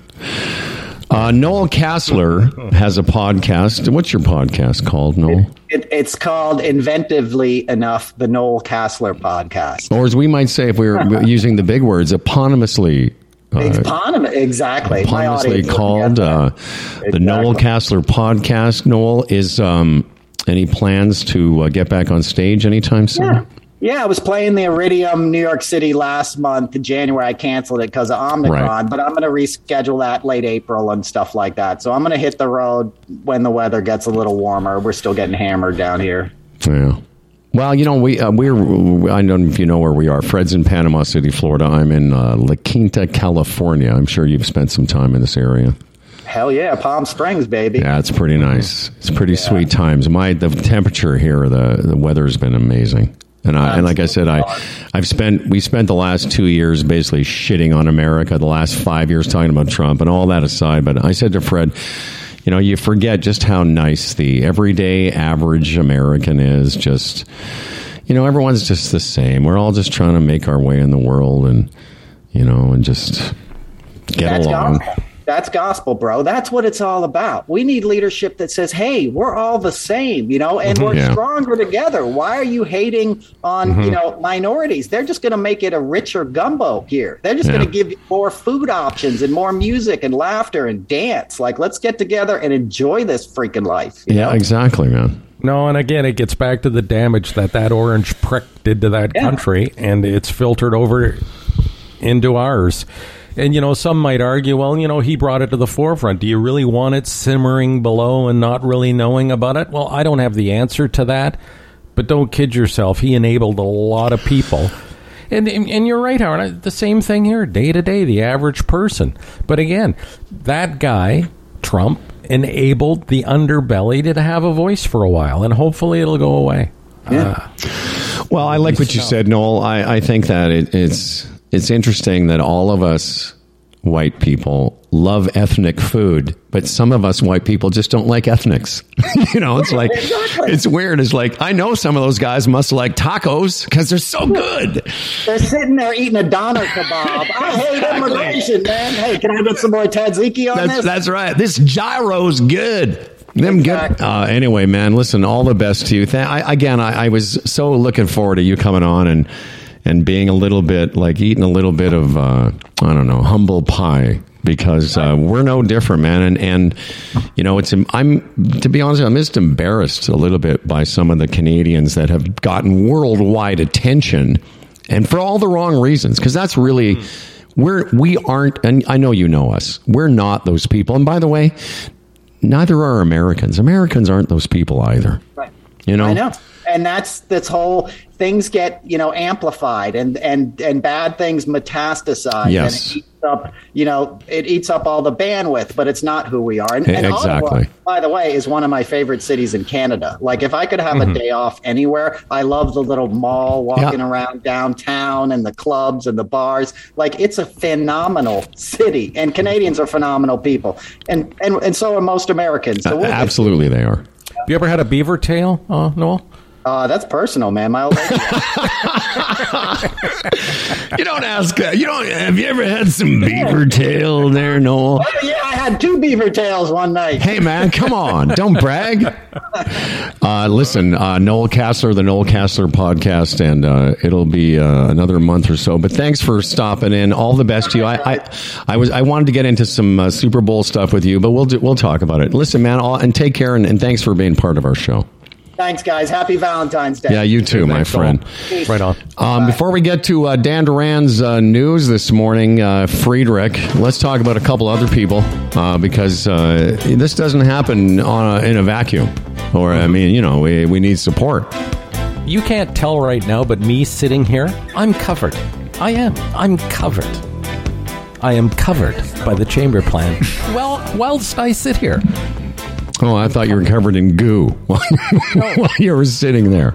S1: Uh, Noel Casler has a podcast. What's your podcast called, Noel?
S4: It, it, it's called Inventively Enough, the Noel Casler podcast.
S1: Or as we might say if we were using the big words, eponymously
S4: uh, Eponym, exactly.
S1: Eponymously called uh, exactly. the Noel Casler podcast. Noel is um, any plans to uh, get back on stage anytime soon?
S4: Yeah. Yeah, I was playing the Iridium New York City last month, January. I canceled it because of Omicron, right. but I'm going to reschedule that late April and stuff like that. So I'm going to hit the road when the weather gets a little warmer. We're still getting hammered down here.
S1: Yeah. Well, you know, we uh, we're I don't know if you know where we are. Fred's in Panama City, Florida. I'm in uh, La Quinta, California. I'm sure you've spent some time in this area.
S4: Hell yeah, Palm Springs, baby.
S1: Yeah, it's pretty nice. It's pretty yeah. sweet times. My the temperature here, the the weather's been amazing. And I, and like I said, I, I've spent we spent the last two years basically shitting on America. The last five years talking about Trump and all that aside. But I said to Fred, you know, you forget just how nice the everyday average American is. Just, you know, everyone's just the same. We're all just trying to make our way in the world, and you know, and just get
S4: That's
S1: along.
S4: That's gospel, bro. That's what it's all about. We need leadership that says, "Hey, we're all the same," you know, and mhm. we're
S1: Yeah.
S4: stronger together. Why are you hating on, you mhm. know, minorities? They're just going to make it a richer gumbo here. They're just
S1: Yeah.
S4: going to give you more food options and more music and laughter and dance. Like, let's get together and enjoy this freaking life. you
S1: Yeah,
S4: know?
S1: exactly, man.
S3: No, and again, it gets back to the damage that that orange prick did to that
S4: Yeah.
S3: country, and it's filtered over into ours. And you know, some might argue, well, you know, he brought it to the forefront. Do you really want it simmering below and not really knowing about it? Well, I don't have the answer to that, but don't kid yourself. He enabled a lot of people. And, and and you're right, Howard. The same thing here, day to day, the average person. But again, that guy, Trump, enabled the underbelly to have a voice for a while, and hopefully it'll go away. Yeah.
S1: Uh, well, I like what you said, Noel. I, I think that it, it's it's interesting that all of us white people love ethnic food, but some of us white people just don't like ethnics. you know, it's like
S4: Exactly.
S1: it's weird. It's like I know some of those guys must like tacos because they're so good.
S4: They're sitting there eating a doner kebab. I hate immigration, man. Hey, can I get some more tzatziki on
S1: That's
S4: this?
S1: that's right. This gyro's good. Them
S4: Exactly.
S1: good. Uh, anyway, man, listen. All the best to you. Th- I, again, I, I was so looking forward to you coming on and and being a little bit like eating a little bit of uh, I don't know humble pie because uh, we're no different, man. And and you know, it's I'm to be honest, I'm just embarrassed a little bit by some of the Canadians that have gotten worldwide attention, and for all the wrong reasons. Because that's really we're we aren't, and I know you know us. We're not those people. And by the way, neither are Americans. Americans aren't those people either.
S4: Right.
S1: You know,
S4: I know. And that's this whole things get, you know, amplified and and and bad things metastasize
S1: Yes.
S4: and it eats up, you know, it eats up all the bandwidth, but it's not who we are. And, and
S1: Exactly.
S4: Ottawa, by the way, is one of my favorite cities in Canada. Like if I could have a day off anywhere, I love the little mall walking
S1: Mm-hmm. Yeah.
S4: around downtown and the clubs and the bars. Like it's a phenomenal city and Canadians are phenomenal people. And and and so are most Americans. So we'll get-
S1: absolutely they are.
S3: Have you ever had a beaver tail, uh, Noel?
S4: Uh, that's personal, man. My old lady.
S1: You don't ask. Uh, you don't. Have you ever had some beaver tail there, Noel?
S4: Oh, yeah, I had two beaver tails one night.
S1: Hey man, come on! Don't brag. Uh, listen, uh, Noel Casler, the Noel Casler podcast, and uh, it'll be uh, another month or so. But thanks for stopping in. All the best to you. I, I, I was, I wanted to get into some uh, Super Bowl stuff with you, but we'll do, we'll talk about it. Listen, man, all, and take care, and, and thanks for being part of our show.
S4: Thanks, guys. Happy Valentine's Day.
S1: Yeah, you too, my friend.
S3: Noel. Right on.
S1: Um, before we get to uh, Dan Duran's uh, news this morning, uh, Friedrich, let's talk about a couple other people uh, because uh, this doesn't happen on a, in a vacuum. Or, I mean, you know, we, we need support.
S3: You can't tell right now, but me sitting here, I'm covered. I am. I'm covered. I am covered by the chamber plan. well, whilst I sit here,
S1: Oh, I thought you were covered in goo while, while you were sitting there.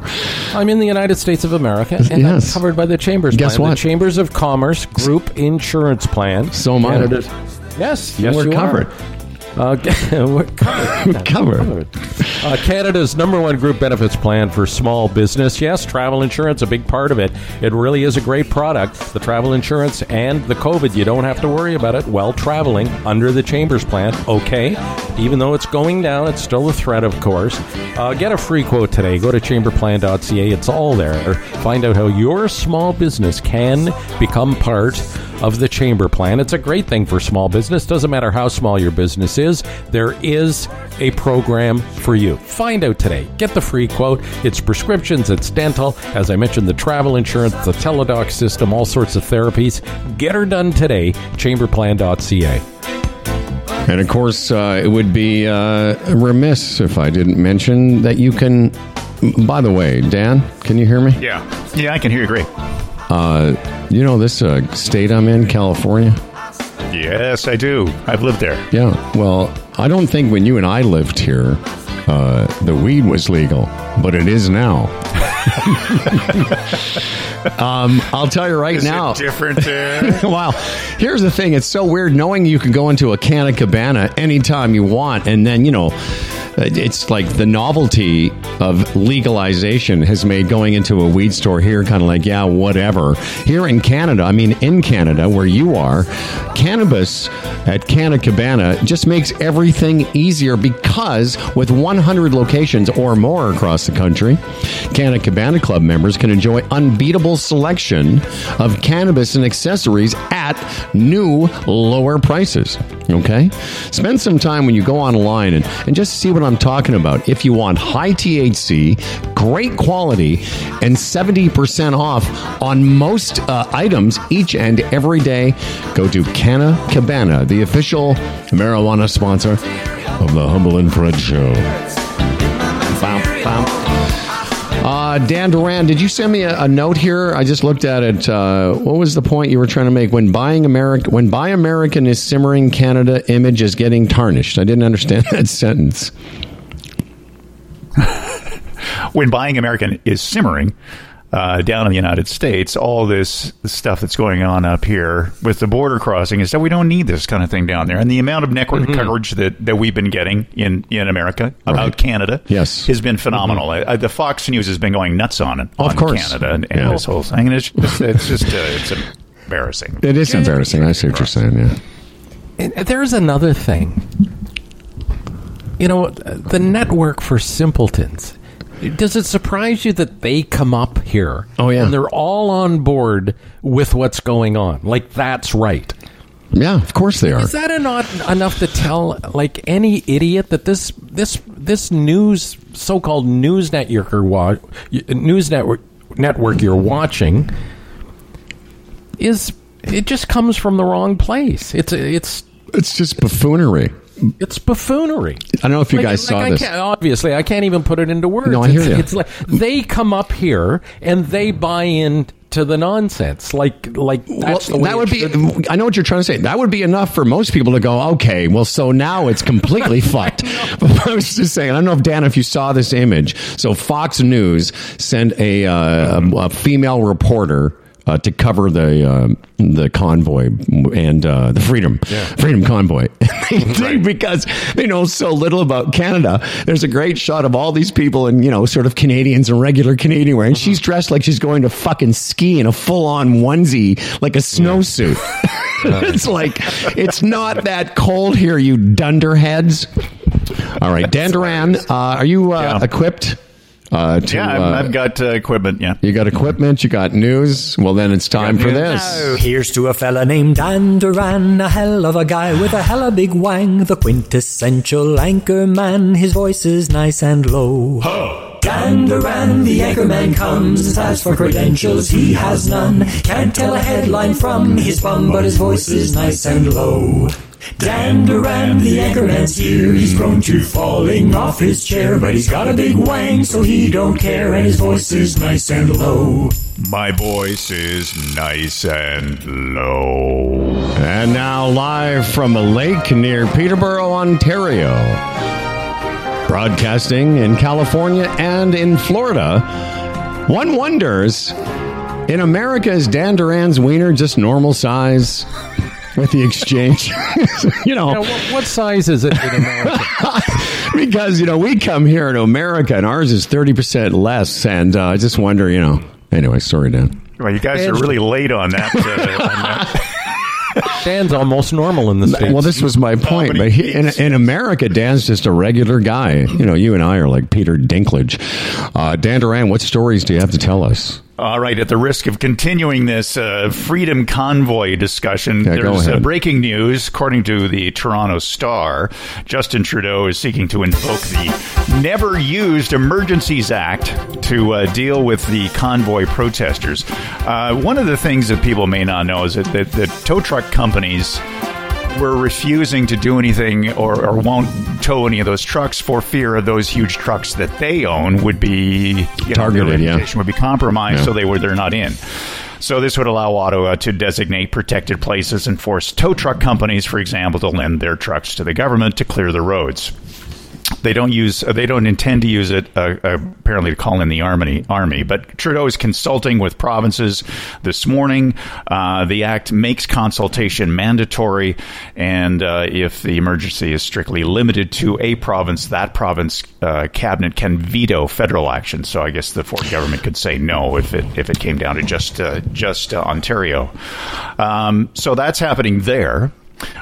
S3: I'm in the United States of America, and
S1: Yes.
S3: I'm covered by the Chambers
S1: Guess
S3: plan,
S1: what?
S3: the Chambers of Commerce Group Insurance Plan.
S1: So am I.
S3: Canada's- Yes, yes,
S1: We're
S3: you
S1: covered.
S3: Uh, we're covered.
S1: Covered.
S3: Uh, Canada's number one group benefits plan for small business. Yes, travel insurance, a big part of it. It really is a great product. The travel insurance and the COVID, you don't have to worry about it while traveling under the Chambers plan. Okay. Even though it's going down, it's still a threat, of course. Uh, get a free quote today. Go to chamberplan.ca. It's all there. Find out how your small business can become part of the chamber plan. It's a great thing for small business. Doesn't matter how small your business is, there is a program for you. Find out today. Get the free quote. It's prescriptions, it's dental, as I mentioned, the travel insurance, the teledoc system, all sorts of therapies. Get her done today. Chamberplan.ca.
S1: And of course, uh, it would be uh, remiss if I didn't mention that you can. By the way, Dan, can you hear me?
S2: Yeah. Yeah, I can hear you great.
S1: Uh, you know this uh, state I'm in, California?
S2: Yes, I do. I've lived there.
S1: Yeah. Well, I don't think when you and I lived here, uh, the weed was legal, but it is now. um, I'll tell you right now.
S2: different there?
S1: Wow. Here's the thing. It's so weird knowing you can go into a Canna Cabana anytime you want. And then, you know, it's like the novelty of legalization has made going into a weed store here kind of like, yeah, whatever. Here in Canada, I mean, in Canada, where you are, cannabis at Canna Cabana just makes everything easier because with 100 locations or more across the country, Canna Cabana Club members can enjoy unbeatable selection of cannabis and accessories at new lower prices. Okay? Spend some time when you go online and, and just see what I'm talking about. If you want high THC, great quality, and 70% off on most uh, items each and every day, go to Canna Cabana, the official marijuana sponsor of the Humble and Fred Show. Bam, bam. Uh, Dan Duran, did you send me a, a, note here? I just looked at it. Uh, what was the point you were trying to make when buying America? When Buy American is simmering, Canada image is getting tarnished. I didn't understand that sentence.
S2: when buying American is simmering, uh, down in the United States, all this stuff that's going on up here with the border crossing is that we don't need this kind of thing down there. And the amount of network mm-hmm. coverage that, that we've been getting in, in America about right. Canada
S1: yes.
S2: has been phenomenal. Mm-hmm. Uh, the Fox News has been going nuts on it, on
S1: of course.
S2: Canada and, and yeah. this whole thing. And it's just, it's, just uh, it's embarrassing.
S1: It is embarrassing. I see what you're saying, yeah.
S3: And there's another thing. You know, the network for simpletons does it surprise you that they come up here?
S1: Oh yeah,
S3: and they're all on board with what's going on. Like that's right.
S1: Yeah, of course they are.
S3: Is that not enough to tell like any idiot that this this this news so-called news network wa- news network network you're watching is it just comes from the wrong place. It's it's
S1: it's just buffoonery.
S3: It's buffoonery.
S1: I don't know if you like, guys saw
S3: I
S1: this.
S3: obviously, I can't even put it into words.
S1: No, I hear
S3: it's,
S1: you.
S3: It's like they come up here and they buy in to the nonsense. Like, like well,
S1: that would be. I know what you're trying to say. That would be enough for most people to go, okay, well, so now it's completely fucked. But I was just saying. I don't know if Dan, if you saw this image. So Fox News sent a, uh, a, a female reporter uh, to cover the uh, the convoy and uh, the freedom yeah. freedom convoy right. because they know so little about Canada. There's a great shot of all these people and you know sort of Canadians and regular Canadian wear, and mm-hmm. she's dressed like she's going to fucking ski in a full on onesie like a snowsuit. Yeah. it's like it's not that cold here, you dunderheads. All right, Dan Duran, uh, are you uh, yeah. equipped?
S2: Uh, to, yeah, I've, uh, I've got uh, equipment. Yeah,
S1: you got equipment. You got news. Well, then it's time for this.
S5: Now, here's to a fella named Dan Duran, a hell of a guy with a hella big wang, the quintessential anchor man. His voice is nice and low. Ho! Dan Duran, the anchorman comes. As for credentials, he has none. Can't tell a headline from his bum, but his voice is nice and low. Dan Duran, the anchorman's here. He's prone to falling off his chair, but he's got a big wang, so he don't care, and his voice is nice and low.
S2: My voice is nice and low.
S1: And now, live from a lake near Peterborough, Ontario, broadcasting in California and in Florida, one wonders in America, is Dan Duran's wiener just normal size? with the exchange. you know,
S3: yeah, what, what, size is it in America?
S1: because you know we come here to America and ours is thirty percent less, and uh, I just wonder, you know. Anyway, sorry, Dan.
S2: Well, you guys are really late on that. Uh, on that.
S3: Dan's almost normal in the states.
S1: Well, this was my point. but he, in, in, America, Dan's just a regular guy. You know, you and I are like Peter Dinklage. Uh, Dan Duran, what stories do you have to tell us?
S2: All right, at the risk of continuing this uh, freedom convoy discussion, yeah, there's uh, breaking news. According to the Toronto Star, Justin Trudeau is seeking to invoke the Never Used Emergencies Act to uh, deal with the convoy protesters. Uh, one of the things that people may not know is that, that, that tow truck companies were refusing to do anything or, or won't tow any of those trucks for fear of those huge trucks that they own would be
S1: you targeted.
S2: Know, yeah. would be compromised, yeah. so they were they're not in. So this would allow Ottawa uh, to designate protected places and force tow truck companies, for example, to lend their trucks to the government to clear the roads. They don't use. They don't intend to use it. Uh, apparently, to call in the army. Army, but Trudeau is consulting with provinces this morning. Uh, the act makes consultation mandatory, and uh, if the emergency is strictly limited to a province, that province uh, cabinet can veto federal action. So I guess the Ford government could say no if it if it came down to just uh, just uh, Ontario. Um, so that's happening there.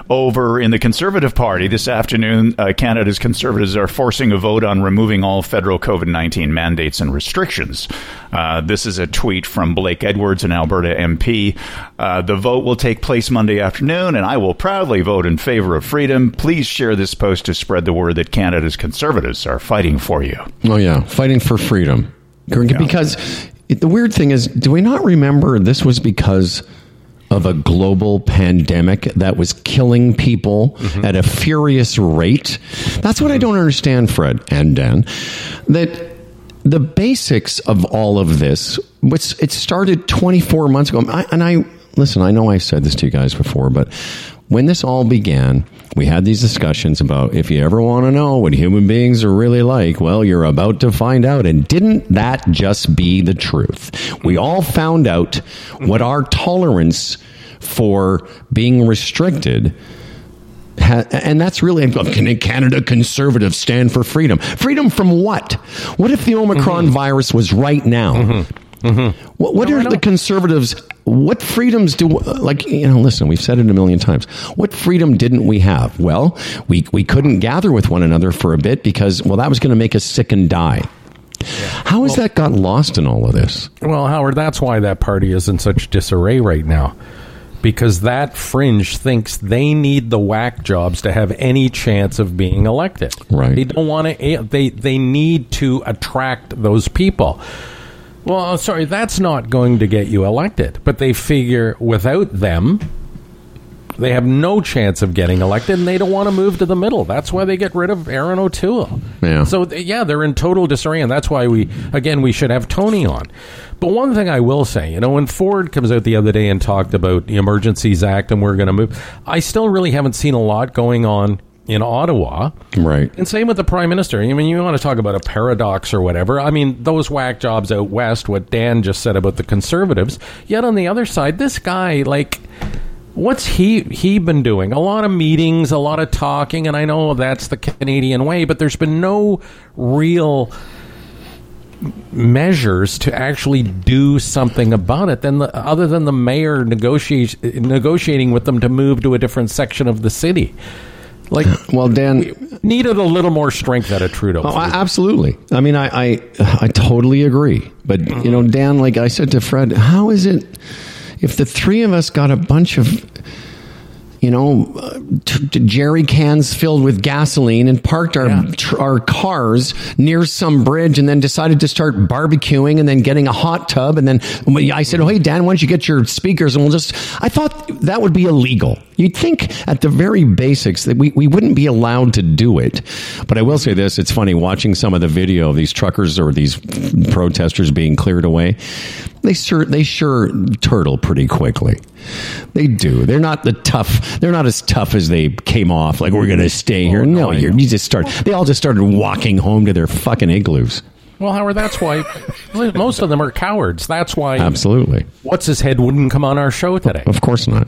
S2: Over in the Conservative Party this afternoon, uh, Canada's Conservatives are forcing a vote on removing all federal COVID 19 mandates and restrictions. Uh, this is a tweet from Blake Edwards, an Alberta MP. Uh, the vote will take place Monday afternoon, and I will proudly vote in favor of freedom. Please share this post to spread the word that Canada's Conservatives are fighting for you.
S1: Oh, yeah, fighting for freedom. Because the weird thing is, do we not remember this was because of a global pandemic that was killing people mm-hmm. at a furious rate. That's what I don't understand, Fred and Dan. That the basics of all of this, which it started 24 months ago, and I listen. I know I said this to you guys before, but when this all began, we had these discussions about if you ever want to know what human beings are really like, well, you're about to find out. And didn't that just be the truth? We all found out what our tolerance for being restricted and that's really can Canada conservatives stand for freedom? Freedom from what? What if the Omicron mm-hmm. virus was right now? Mm-hmm. Mm-hmm. What, what no, are the conservatives? What freedoms do like you know? Listen, we've said it a million times. What freedom didn't we have? Well, we we couldn't gather with one another for a bit because well, that was going to make us sick and die. Yeah. How has well, that got lost in all of this?
S3: Well, Howard, that's why that party is in such disarray right now. Because that fringe thinks they need the whack jobs to have any chance of being elected.
S1: Right.
S3: They don't want to. Eh, they they need to attract those people. Well, uh, sorry, that's not going to get you elected. But they figure without them, they have no chance of getting elected, and they don't want to move to the middle. That's why they get rid of Erin O'Toole.
S1: Yeah.
S3: So yeah, they're in total disarray, and that's why we again we should have Tony on. But one thing I will say, you know, when Ford comes out the other day and talked about the Emergencies Act and we're going to move, I still really haven't seen a lot going on in Ottawa.
S1: Right.
S3: And same with the prime minister. I mean, you want to talk about a paradox or whatever. I mean, those whack jobs out west, what Dan just said about the conservatives. Yet on the other side, this guy, like, what's he he been doing? A lot of meetings, a lot of talking, and I know that's the Canadian way, but there's been no real measures to actually do something about it than the, other than the mayor negotiate, negotiating with them to move to a different section of the city. Like,
S1: well, Dan
S3: needed a little more strength out of Trudeau.
S1: Oh, absolutely. I mean, I, I, I totally agree. But you know, Dan, like I said to Fred, how is it if the three of us got a bunch of you know, uh, t- t- jerry cans filled with gasoline and parked our yeah. tr- our cars near some bridge and then decided to start barbecuing and then getting a hot tub and then I said, "Oh, hey Dan, why don't you get your speakers and we'll just I thought that would be illegal. You'd think at the very basics that we, we wouldn't be allowed to do it. But I will say this, it's funny watching some of the video of these truckers or these protesters being cleared away. They sure they sure turtle pretty quickly. They do. They're not the tough. They're not as tough as they came off. Like we're going to stay here. Oh, no, you just start. They all just started walking home to their fucking igloos.
S3: Well, Howard, that's why most of them are cowards. That's why.
S1: Absolutely.
S3: What's his head wouldn't come on our show today.
S1: Of course not.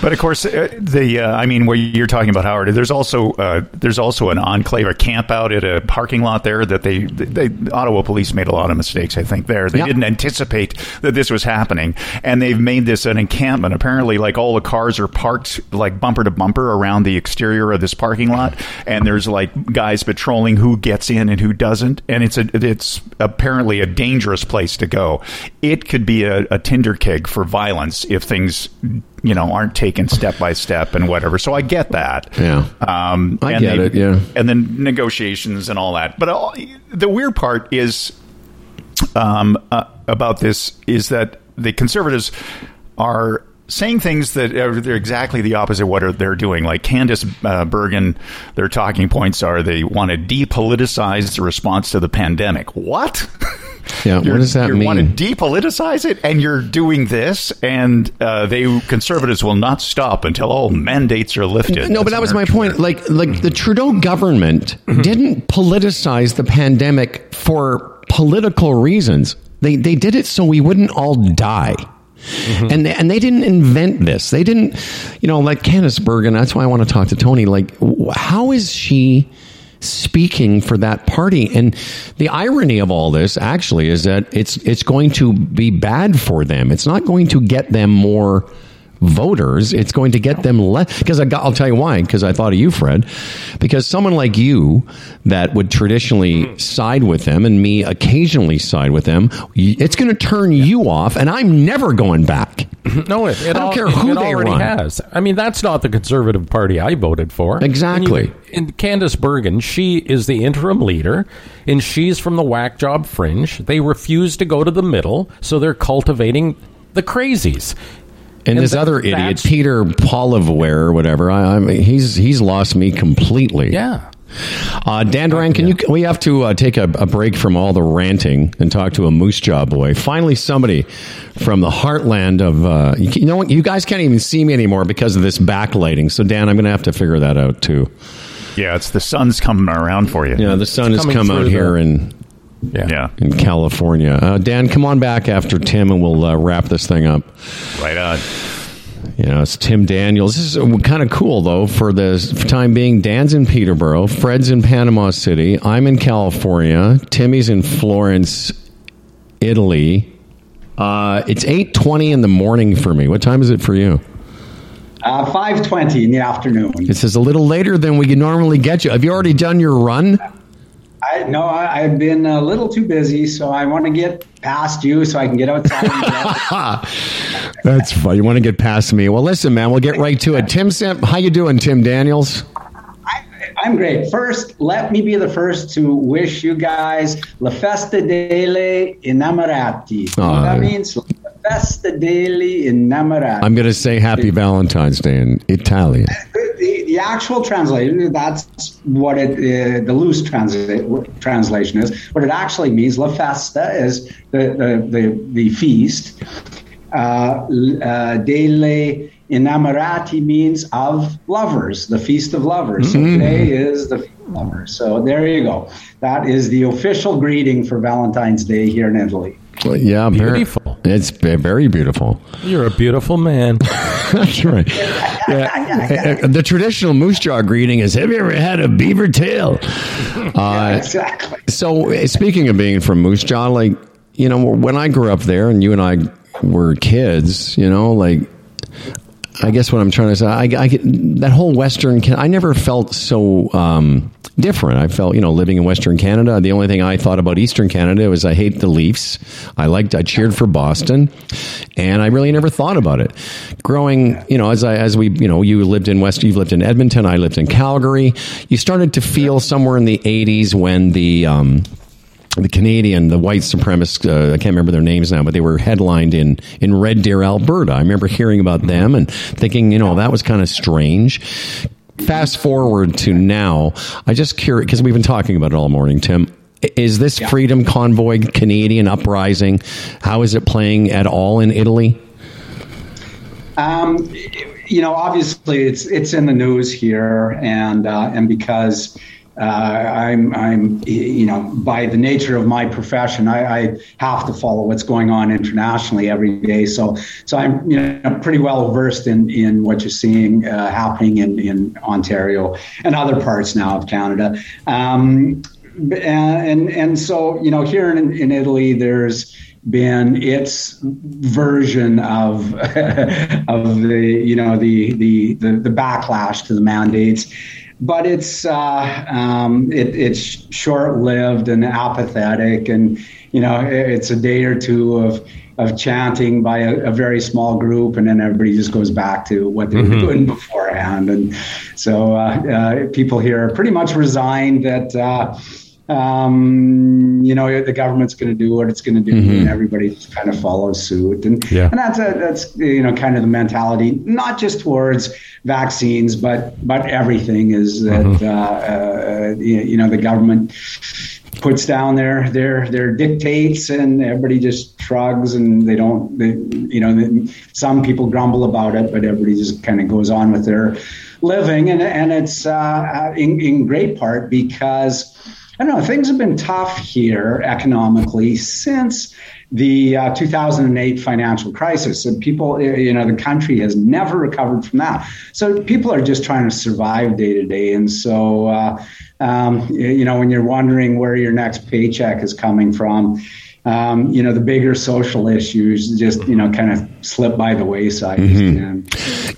S2: But of course, uh, the uh, I mean, where you're talking about Howard, there's also uh, there's also an enclave, a camp out at a parking lot there that they, they Ottawa police made a lot of mistakes. I think there they yep. didn't anticipate that this was happening, and they've made this an encampment. Apparently, like all the cars are parked like bumper to bumper around the exterior of this parking lot, and there's like guys patrolling who gets in and who doesn't, and it's a it's apparently a dangerous place to go. It could be a, a tinder keg for violence if things you know aren't taken step by step and whatever. So I get that.
S1: Yeah, um, I get they, it. Yeah,
S2: and then negotiations and all that. But all, the weird part is um, uh, about this is that the conservatives are saying things that are they're exactly the opposite of what they're doing. Like Candice uh, Bergen, their talking points are they want to depoliticize the response to the pandemic. What?
S1: Yeah, what does that
S2: you
S1: mean?
S2: want to depoliticize it, and you're doing this, and uh, they conservatives will not stop until all mandates are lifted.
S1: No, but that was my point. Like, like the Trudeau government didn't politicize the pandemic for political reasons. They they did it so we wouldn't all die. Mm-hmm. And they, and they didn't invent this. They didn't, you know, like Candice Bergen. That's why I want to talk to Tony. Like, how is she speaking for that party? And the irony of all this actually is that it's it's going to be bad for them. It's not going to get them more voters. It's going to get them less. Because I'll tell you why. Because I thought of you, Fred. Because someone like you that would traditionally side with them and me occasionally side with them, it's going to turn you off, and I'm never going back.
S3: No, it, it
S1: I don't
S3: al-
S1: care who they
S3: already
S1: run.
S3: has. I mean, that's not the conservative party I voted for.
S1: Exactly.
S3: And, you- and Candice Bergen, she is the interim leader, and she's from the whack job fringe. They refuse to go to the middle, so they're cultivating the crazies.
S1: And,
S3: And
S1: this
S3: tha-
S1: other idiot,
S3: that's-
S1: Peter Poilievre or whatever, I, I mean, he's he's lost me completely.
S3: Yeah.
S1: Uh, Dan Duran, can you? We have to uh, take a, a break from all the ranting and talk to a moose jaw boy. Finally, somebody from the heartland of uh, you, you know what? You guys can't even see me anymore because of this backlighting. So, Dan, I'm going to have to figure that out too.
S2: Yeah, it's the sun's coming around for you.
S1: Yeah, the sun has come out here
S3: the-
S1: in
S3: Yeah.
S2: Yeah,
S1: in California. Uh, Dan, come on back after Tim, and we'll uh, wrap this thing up.
S2: right on.
S1: You know, it's Tim Daniels. This is kind of cool, though, for the time being. Dan's in Peterborough, Fred's in Panama City, I'm in California, Timmy's in Florence, Italy. Uh, it's 8.20 in the morning for me. What time is it for you?
S6: Uh, 5.20 in the afternoon.
S1: It says a little later than we normally get you. Have you already done your run?
S6: I No, I, I've been a little too busy, so I want to get past you so I can get outside. And get out.
S1: That's fun. You want to get past me. Well, listen, man, we'll get right to it. Tim, Sam, how you doing, Tim Daniels?
S6: I, I'm great. First, let me be the first to wish you guys La Festa delle Innamorati. You know what that uh, means? La Festa delle Innamorati.
S1: I'm going to say Happy Valentine's Day in Italian.
S6: The, the actual translation, that's what it, uh, the loose transla- translation is. What it actually means, La Festa, is the, the, the, the feast. Uh, l- uh, delle Innamorati means of lovers, the feast of lovers. So today is the feast of lovers. So there you go. That is the official greeting for Valentine's Day here in Italy.
S1: Well, yeah, very-
S3: Beautiful.
S1: It's very beautiful.
S3: You're a beautiful man.
S1: That's right. Yeah. The traditional moose jaw greeting is Have you ever had a beaver tail? Uh,
S6: exactly.
S1: so, uh, speaking of being from Moose Jaw, like, you know, when I grew up there and you and I were kids, you know, like, I guess what I'm trying to say, I, I get that whole Western. I never felt so um, different. I felt, you know, living in Western Canada. The only thing I thought about Eastern Canada was I hate the Leafs. I liked, I cheered for Boston, and I really never thought about it. Growing, you know, as I as we, you know, you lived in West, you've lived in Edmonton, I lived in Calgary. You started to feel somewhere in the '80s when the um, the Canadian, the white supremacists, uh, I can't remember their names now, but they were headlined in, in Red Deer, Alberta. I remember hearing about them and thinking, you know, that was kind of strange. Fast forward to now, I just curious, because we've been talking about it all morning, Tim. Is this Freedom Convoy Canadian uprising? How is it playing at all in Italy?
S6: Um, you know, obviously, it's it's in the news here, and uh, and because uh, I'm I'm you know by the nature of my profession, I, I have to follow what's going on internationally every day. So so I'm you know pretty well versed in in what you're seeing uh, happening in in Ontario and other parts now of Canada. Um, and and so you know here in in Italy, there's been its version of of the you know the the the, the backlash to the mandates. But it's uh, um, it, it's short lived and apathetic, and you know it's a day or two of of chanting by a, a very small group, and then everybody just goes back to what they were doing beforehand. And so uh, uh, people here are pretty much resigned that. Uh, um, you know, the government's going to do what it's going to do, and everybody just kind of follows suit. And
S3: Yeah.
S6: and that's a, that's you know kind of the mentality, not just towards vaccines, but but everything is that uh, uh, you you know the government puts down their their their dictates, and everybody just shrugs, and they don't. They, you know, some people grumble about it, but everybody just kind of goes on with their living, and and it's uh, in in great part because I don't know things have been tough here economically since the uh, 2008 financial crisis. And people, you know, the country has never recovered from that. So people are just trying to survive day to day. And so, uh, um, you know, when you're wondering where your next paycheck is coming from, um, you know, the bigger social issues just, you know, kind of slip by the wayside. Mm-hmm. And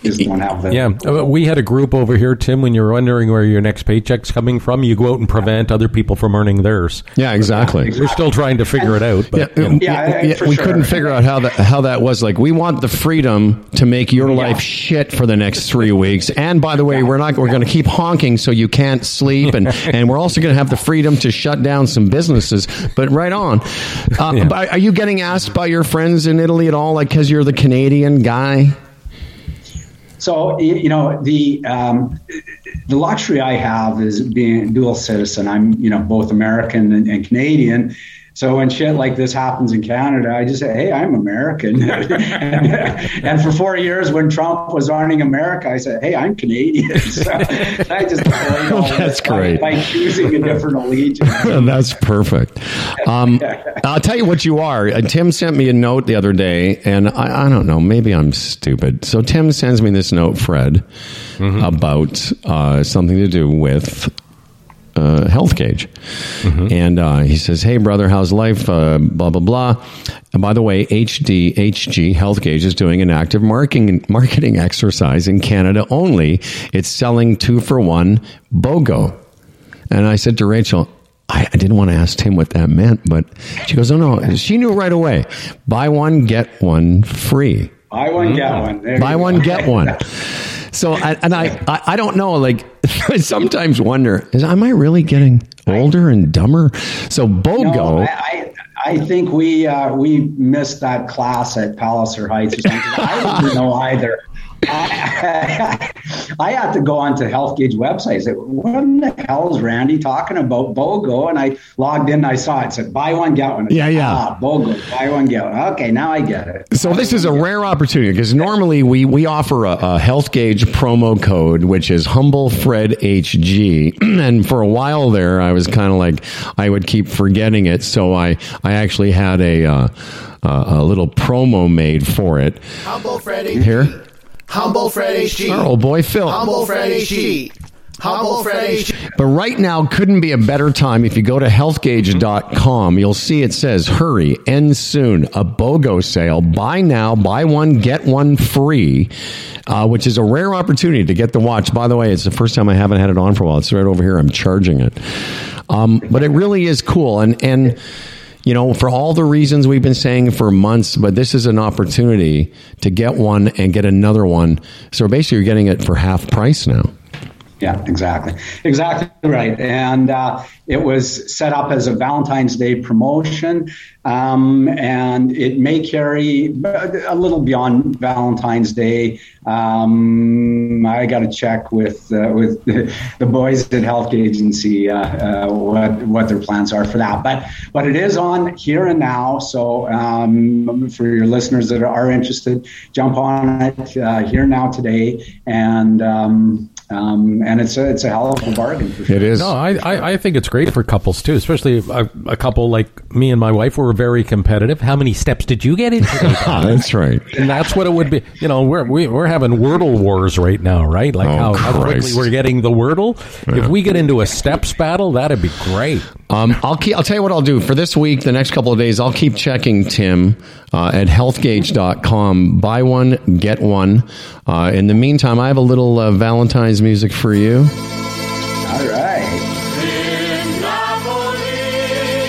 S6: just don't have
S3: the. Yeah. Uh, we had a group over here, Tim, when you're wondering where your next paycheck's coming from, you go out and prevent other people from earning theirs.
S1: Yeah, exactly.
S3: We're still trying to figure it out. But,
S1: yeah, yeah, yeah we sure. couldn't figure out how that, how that was. Like, we want the freedom to make your life shit for the next three weeks. And by the way, we're not, we're going to keep honking so you can't sleep. And, and we're also going to have the freedom to shut down some businesses. But right on. Uh, yeah. Are you getting asked by your friends in Italy at all, like because you're the Canadian guy?
S6: So you know the um, the luxury I have is being dual citizen. I'm you know both American and, and Canadian, so when shit like this happens in Canada, I just say, "Hey, I'm American." and, and, for four years, when Trump was arming America, I said, "Hey, I'm Canadian." So I just
S1: that's great
S6: by, by, choosing a different allegiance.
S1: that's perfect. Um, I'll tell you what you are. Uh, Tim sent me a note the other day, and I, I, don't know, maybe I'm stupid. So Tim sends me this note, Fred, mm-hmm. about uh, something to do with uh, health gauge. Mm-hmm. And uh, he says, Hey, brother, how's life? Uh, blah, blah, blah. And by the way, HD, HG Health Gauge is doing an active marketing, marketing exercise in Canada only. It's selling two for one BOGO. And I said to Rachel, I, I, didn't want to ask Tim what that meant, but she goes, Oh, no. She knew right away. Buy one, get one free.
S6: Buy one, get one.
S1: There Buy one, get one. So, and I, I, I don't know, like, I sometimes wonder, is am I really getting older and dumber? So, BOGO. No, I,
S6: I, I, think we uh, we missed that class at Palliser Heights. I didn't know either. I, I, had to go onto Health Gauge website. Said, what the hell is Randy talking about BOGO? And I logged in. I saw it. it said buy one get one.
S1: Yeah, yeah.
S6: Ah, BOGO, buy one get one. Okay, now I get it.
S1: So
S6: buy
S1: this is a rare opportunity because normally we we offer a, a, Health Gauge promo code which is Humble Fred HG, and for a while there I was kind of like I would keep forgetting it, so I I actually had a. Uh, uh, a little promo made for it.
S7: Humble Fred HG.
S1: Here.
S7: Humble Fred HG.
S1: Our old boy Phil.
S7: Humble Fred HG. Humble Fred HG.
S1: But right now couldn't be a better time. If you go to healthgauge.com, you'll see it says hurry, end soon, a BOGO sale. Buy now, buy one, get one free, uh, which is a rare opportunity to get the watch. By the way, it's the first time I haven't had it on for a while. It's right over here. I'm charging it. Um, but it really is cool. And, and, you know, for all the reasons we've been saying for months, but this is an opportunity to get one and get another one. So basically, you're getting it for half price now.
S6: Yeah, exactly. Exactly right. And uh, it was set up as a Valentine's Day promotion, um, and it may carry a little beyond Valentine's Day. Um, I got to check with uh, with the boys at Health Gauge uh, uh, what what their plans are for that. But but it is on here and now. So um, for your listeners that are interested, jump on it uh, here now today and. Um, and it's a, it's a hell of a bargain. Sure.
S1: It is.
S3: No, I, I, I, think it's great for couples too, especially a, a, couple like me and my wife were very competitive. How many steps did you get in
S1: that's right.
S3: And that's what it would be. You know, we're we, are we are having Wordle wars right now, right? Like oh, how, how, quickly we're getting the Wordle. Yeah. If we get into a steps battle, that'd be great.
S1: Um, I'll keep, I'll tell you what I'll do for this week. The next couple of days, I'll keep checking Tim uh, at healthgauge.com. Buy one, get one. Uh, in the meantime, I have a little uh, Valentine's music for you.
S6: All right.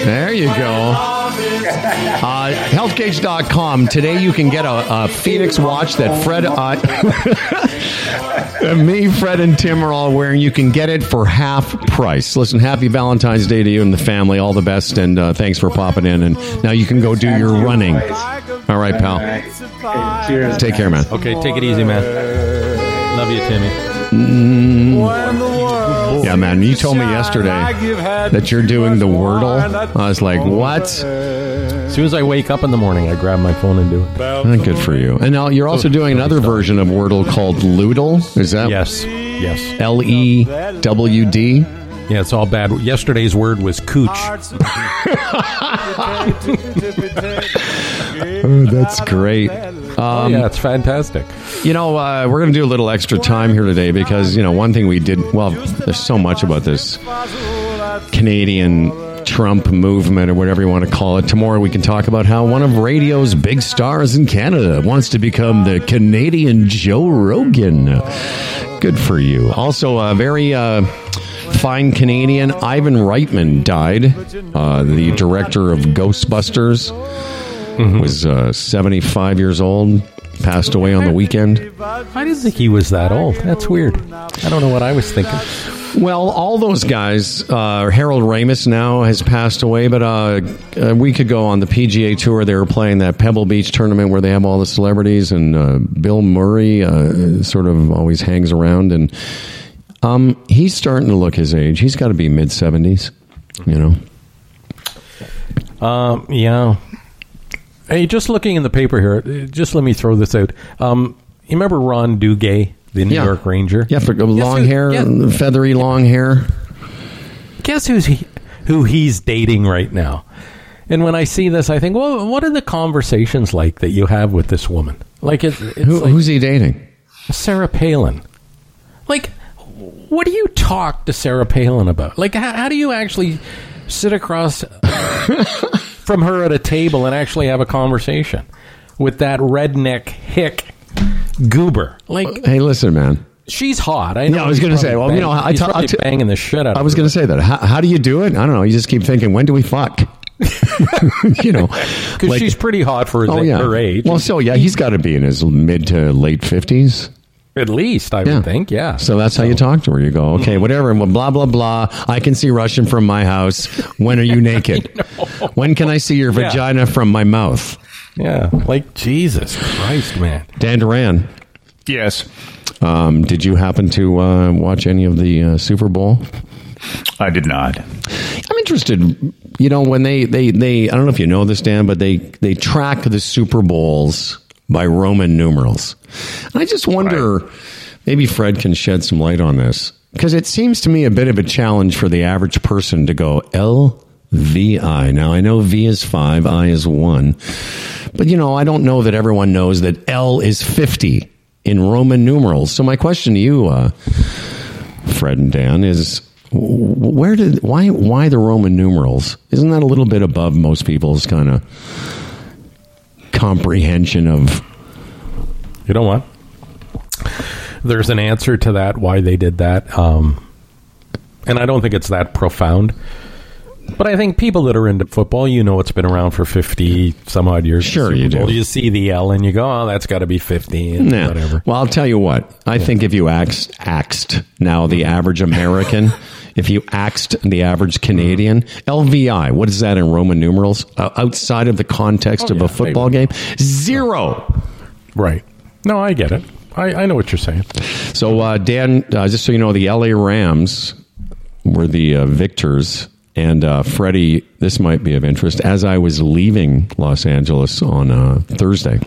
S1: There you go. Uh, healthgauge.com. Today you can get a, a Phoenix watch that Fred, uh, me, Fred, and Tim are all wearing. You can get it for half price. Listen, happy Valentine's Day to you and the family. All the best, and uh, thanks for popping in. And now you can go do your running. All right, pal.
S6: Cheers.
S1: Take care, man.
S3: Okay, take it easy, man. Love you, Timmy.
S1: Yeah, man. You told me yesterday that you're doing the Wordle. I was like, what?
S3: As soon as I wake up in the morning, I grab my phone and do it.
S1: Ah, Good for you. And now you're also doing another version of Wordle called Lewdle. Is that
S3: Yes, yes,
S1: L E W D?
S3: yeah. It's all bad. Yesterday's word was cooch.
S1: Oh, that's great.
S3: Oh, yeah, it's fantastic.
S1: You know, uh, we're going to do a little extra time here today because, you know, one thing we did, well, there's so much about this Canadian Trump movement or whatever you want to call it. Tomorrow we can talk about how one of radio's big stars in Canada wants to become the Canadian Joe Rogan. Good for you. Also, a very uh, fine Canadian, Ivan Reitman, died. Uh, the director of Ghostbusters was uh, 75 years old. Passed away on the weekend.
S3: I didn't think he was that old. That's weird. I don't know what I was thinking.
S1: Well, all those guys. Uh, Harold Ramis now has passed away, but uh, a week ago on the PGA Tour, they were playing that Pebble Beach tournament where they have all the celebrities, and uh, Bill Murray uh, sort of always hangs around, and um, he's starting to look his age. He's got to be mid seventies, you know.
S3: Um, yeah. Hey, just looking in the paper here, uh, just let me throw this out. Um, you remember Ron Duguay, the New
S1: Yeah.
S3: York Ranger?
S1: Yeah, for long
S3: who-
S1: hair,
S3: yeah.
S1: feathery long hair.
S3: Guess who's he, who he's dating right now? And when I see this, I think, well, what are the conversations like that you have with this woman? Like, it, it's
S1: Who,
S3: like
S1: who's he dating?
S3: Sarah Palin. Like, what do you talk to Sarah Palin about? Like, how, how do you actually sit across from her at a table and actually have a conversation with that redneck hick goober? Like,
S1: Hey, listen, man.
S3: she's hot. I know.
S1: Yeah, I was gonna say,
S3: probably
S1: well, you know,
S3: bang-
S1: I
S3: he's
S1: ta- I
S3: probably
S1: ta-
S3: banging the shit out.
S1: I was going to say that. How, how do you do it? I don't know. You just keep thinking, when do we fuck? you know,
S3: because
S1: like-
S3: she's pretty hot for
S1: oh
S3: the-
S1: yeah,
S3: her age.
S1: Well, so yeah, he's got to be in his mid to late fifties.
S3: At least I
S1: Yeah,
S3: would think. Yeah.
S1: So that's how you talk to her. You go, okay, whatever, and blah blah blah. I can see Russian from my house. When are you naked? When can I see your
S3: Yeah.
S1: vagina from my mouth?
S3: yeah. Like Jesus Christ, man.
S1: Dan Duran,
S2: Yes,
S1: um, did you happen to uh, watch any of the uh, Super Bowl?
S2: I did not.
S1: I'm interested. You know, when they, they, they, I don't know if you know this, Dan, but they, they track the Super Bowls by Roman numerals. And I just wonder, maybe Fred can shed some light on this because it seems to me a bit of a challenge for the average person to go L V I. Now I know V is five, I is one, but you know, I don't know that everyone knows that L is 50 in Roman numerals. So my question to you, uh, Fred and Dan, is where did why why the Roman numerals? Isn't that a little bit above most people's kind of comprehension of?
S3: You know what? There's an answer to that why they did that, um, and I don't think it's that profound. But I think people that are into football, you know, it's been around for fifty some odd years.
S1: Sure you do.
S3: You see the L and you go, "Oh, that's got to be 50 and
S1: Nah.
S3: whatever."
S1: Well, I'll tell you what. I think if you axed, axed now the average American, if you axed the average Canadian, LVI, what is that in Roman numerals? Uh, outside of the context
S3: Oh,
S1: of
S3: yeah,
S1: a football game, zero.
S3: Right? No, I get it. I, I know what you're saying.
S1: So, uh, Dan, uh, just so you know, the LA Rams were the uh, victors. And uh, Freddie, this might be of interest. As I was leaving Los Angeles on uh, Thursday,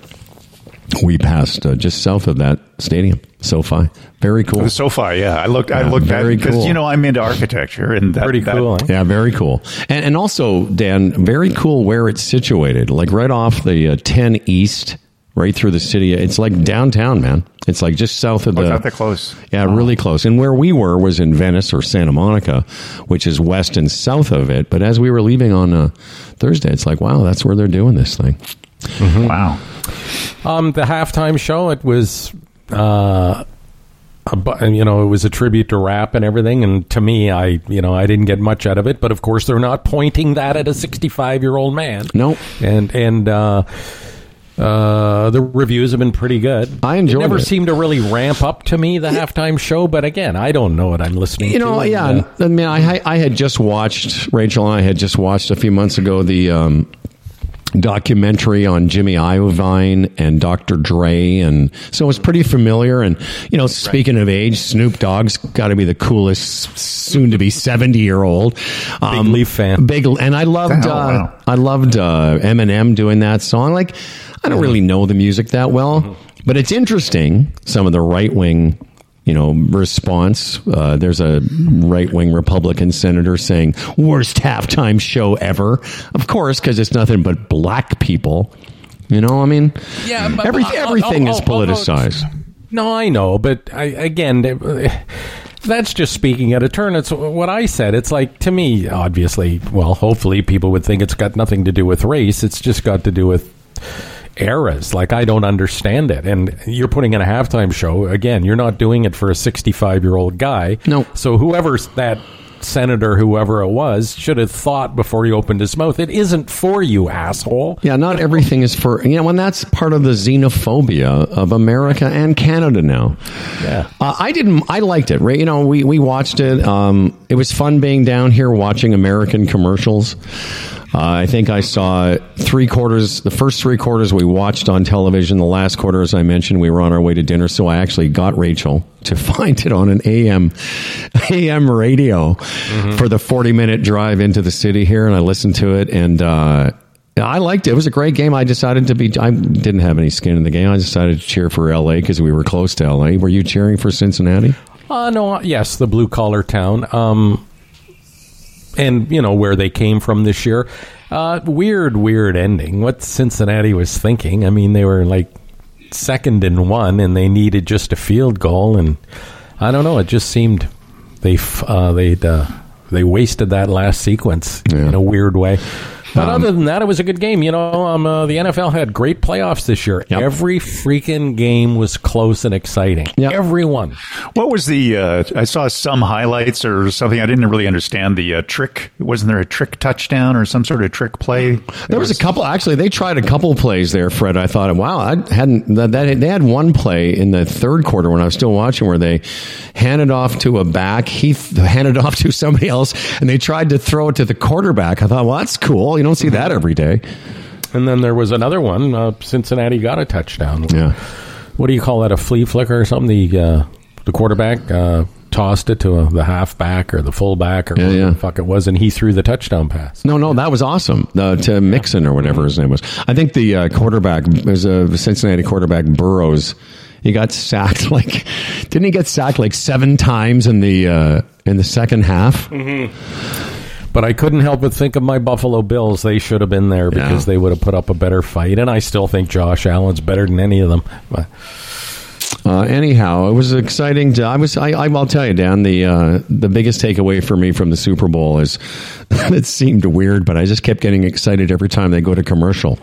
S1: we passed uh, just south of that stadium, SoFi. Very cool.
S2: SoFi, yeah. I looked. I looked
S1: very
S2: it because
S1: cool.
S2: you know I'm into architecture and that,
S3: Pretty cool. eh?
S1: Yeah, very cool. And, and also, Dan, very cool where it's situated. Like right off the uh, 10 East, right through the city. It's like downtown, man. It's like just south of
S2: Oh,
S1: the.
S2: not that close.
S1: Yeah, really close. And where we were was in Venice or Santa Monica, which is west and south of it. But as we were leaving on uh, Thursday, it's like, wow, that's where they're doing this thing.
S2: Wow.
S3: Um, the halftime show, it was, uh, a, you know, it was a tribute to rap and everything. And to me, I, you know, I didn't get much out of it. But of course, they're not pointing that at a 65 year old man.
S1: Nope.
S3: And and uh, uh, the reviews have been pretty good.
S1: I enjoyed
S3: it. Never
S1: it.
S3: seemed to really ramp up to me the halftime show. But again, I don't know what I'm listening
S1: You
S3: to.
S1: know,
S3: and,
S1: yeah.
S3: uh,
S1: I mean, I I had just watched Rachel and I had just watched a few months ago the um, documentary on Jimmy Iovine and Dr. Dre, and so it's pretty familiar. And you know, speaking of age, Snoop Dogg's got to be the coolest, soon to be seventy year old. Um,
S3: Leaf fan.
S1: Big, and I loved,
S2: Oh,
S1: uh,
S2: wow.
S1: I loved uh, Eminem doing that song. Like, I don't really know the music that well, but it's interesting. Some of the right wing. You know, response. Uh, there's a right wing Republican senator saying, worst halftime show ever. Of course, because it's nothing but black people. You know, I mean,
S3: Yeah, but-
S1: every,
S3: but-
S1: everything
S3: oh,
S1: is
S3: oh, oh, oh,
S1: politicized.
S3: No, I know, but I, again, that's just speaking at a turn. It's what I said. It's like to me, obviously. Well, hopefully, people would think it's got nothing to do with race. It's just got to do with eras. Like I don't understand it. And you're putting in a halftime show again. You're not doing it for a 65 year old guy.
S1: No.
S3: So whoever's that senator, whoever it was, should have thought before he opened his mouth. It isn't for you, asshole.
S1: Yeah, not everything is for you know, and that's part of the xenophobia of America and Canada now.
S3: Yeah.
S1: Uh, I didn't. I liked it. Right? You know, we we watched it. Um, it was fun being down here watching American commercials. Uh, I think I saw three quarters. The first three quarters we watched on television. The last quarter, as I mentioned, we were on our way to dinner, so I actually got Rachel to find it on an AM AM radio for the forty minute drive into the city here, and I listened to it and. Uh, I liked it. It was a great game. I decided to be. I didn't have any skin in the game. I decided to cheer for LA because we were close to LA. Were you cheering for Cincinnati?
S3: Uh, no, yes, the blue collar town. Um, and, you know, where they came from this year. Uh, weird, weird ending. What Cincinnati was thinking. I mean, they were like second and one, and they needed just a field goal. And I don't know, it just seemed they uh, they'd, uh, they wasted that last sequence
S1: Yeah.
S3: in a weird way. But other than that, it was a good game. You know, um, uh, the NFL had great playoffs this year.
S1: Yep.
S3: Every freaking game was close and exciting.
S1: Yep.
S3: Every one.
S2: What was the? Uh, I saw some highlights or something. I didn't really understand the uh, trick. Wasn't there a trick touchdown or some sort of trick play?
S1: There was a couple. Actually, they tried a couple plays there, Fred. I thought, wow, I hadn't. That, that they had one play in the third quarter when I was still watching where they handed off to a back. He th- handed off to somebody else, and they tried to throw it to the quarterback. I thought, well, that's cool. You don't see that every day.
S3: And then there was another one. Uh, Cincinnati got a touchdown.
S1: Yeah.
S3: What do you call that? A flea flicker or something? The uh, the quarterback uh, tossed it to uh the halfback or the fullback or
S1: Yeah,
S3: whatever
S1: yeah.
S3: the fuck it was, and he threw the touchdown pass.
S1: No, no, that was awesome. Uh, to Mixon or whatever his name was. I think the uh, quarterback was a Cincinnati quarterback, Burrows. He got sacked like, didn't he get sacked like seven times in the uh, in the second half?
S3: But I couldn't help but think of my Buffalo Bills. They should have been there because
S1: Yeah.
S3: they would have put up a better fight. And I still think Josh Allen's better than any of them. But
S1: Uh, anyhow, it was exciting. To, I was. I, I, will tell you, Dan. The uh, the biggest takeaway for me from the Super Bowl is it seemed weird, but I just kept getting excited every time they go to commercial.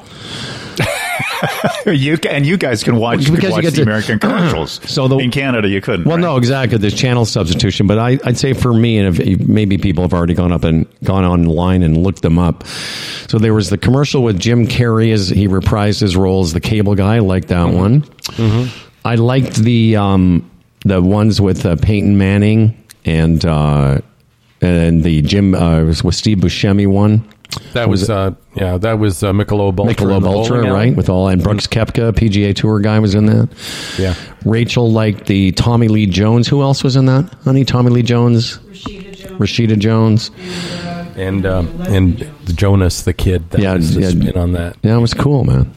S2: you and you guys can watch,
S1: Because
S2: could
S1: you
S2: watch
S1: get
S2: the
S1: to-
S2: American commercials.
S1: So the-
S2: in Canada, you couldn't.
S1: Well,
S2: right?
S1: no, exactly. There's channel substitution, but I, I'd say for me, and if, maybe people have already gone up and gone online and looked them up. So there was the commercial with Jim Carrey as he reprised his role as the cable guy. I liked that one. I liked the um, the ones with uh, Peyton Manning and uh, and the Jim uh, was Steve Buscemi one.
S3: That was, uh, yeah, that was uh, Michelob Ultra.
S1: Michelob
S3: in
S1: Ultra,
S3: bowling alley.
S1: right? With all and Brooks Koepka, PGA Tour guy, was in that.
S3: Yeah.
S1: Rachel liked the Tommy Lee Jones. Who else was in that? Honey, Tommy Lee Jones,
S8: Rashida Jones.
S1: Rashida Jones.
S3: and um, and Jonas the kid. That
S1: Yeah,
S3: was the
S1: yeah.
S3: spin on that.
S1: Yeah, it was cool, man.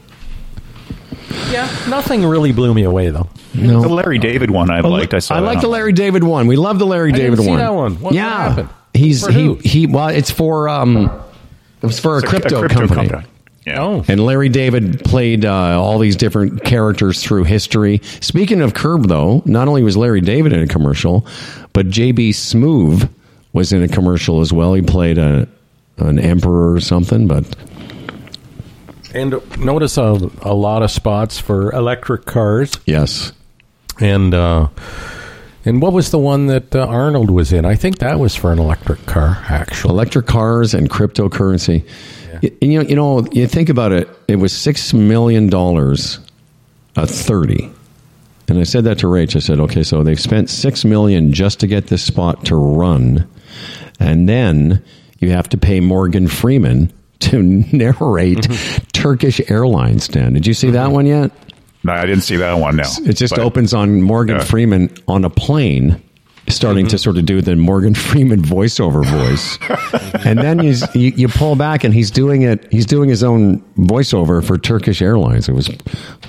S3: Yeah, nothing really blew me away though.
S1: No,
S2: the Larry David one I liked. I saw.
S1: I
S2: that
S1: like the Larry David one. We love the Larry
S3: I didn't
S1: David
S3: see
S1: one.
S3: that one. What- what
S1: yeah,
S3: happened?
S1: he's
S3: For
S1: he
S3: who?
S1: he. Well, it's for um, it was for a,
S2: It's
S1: crypto, company.
S2: Yeah.
S3: Oh,
S1: And Larry David played uh, all these different characters through history. Speaking of Curb, though, not only was Larry David in a commercial, but JB Smoove was in a commercial as well. He played a an emperor or something. But
S3: and notice a, a lot of spots for electric cars.
S1: yes,
S3: And uh, and what was the one that uh, Arnold was in? I think that was for an electric car, actually.
S1: electric cars and cryptocurrency. Y- You, know, you know, you think about it. It was six million dollars, a thirty. And I said that to Rach. I said, okay, so they've spent six million just to get this spot to run, and then you have to pay Morgan Freeman to narrate Turkish Airlines. Dan, did you see that one yet?
S2: No, I didn't see that one. No,
S1: It just
S2: But-
S1: opens on Morgan. Freeman on a plane, starting to sort of do the Morgan Freeman voiceover voice, and then you, you you pull back and he's doing it. He's doing his own voiceover for Turkish Airlines. It was it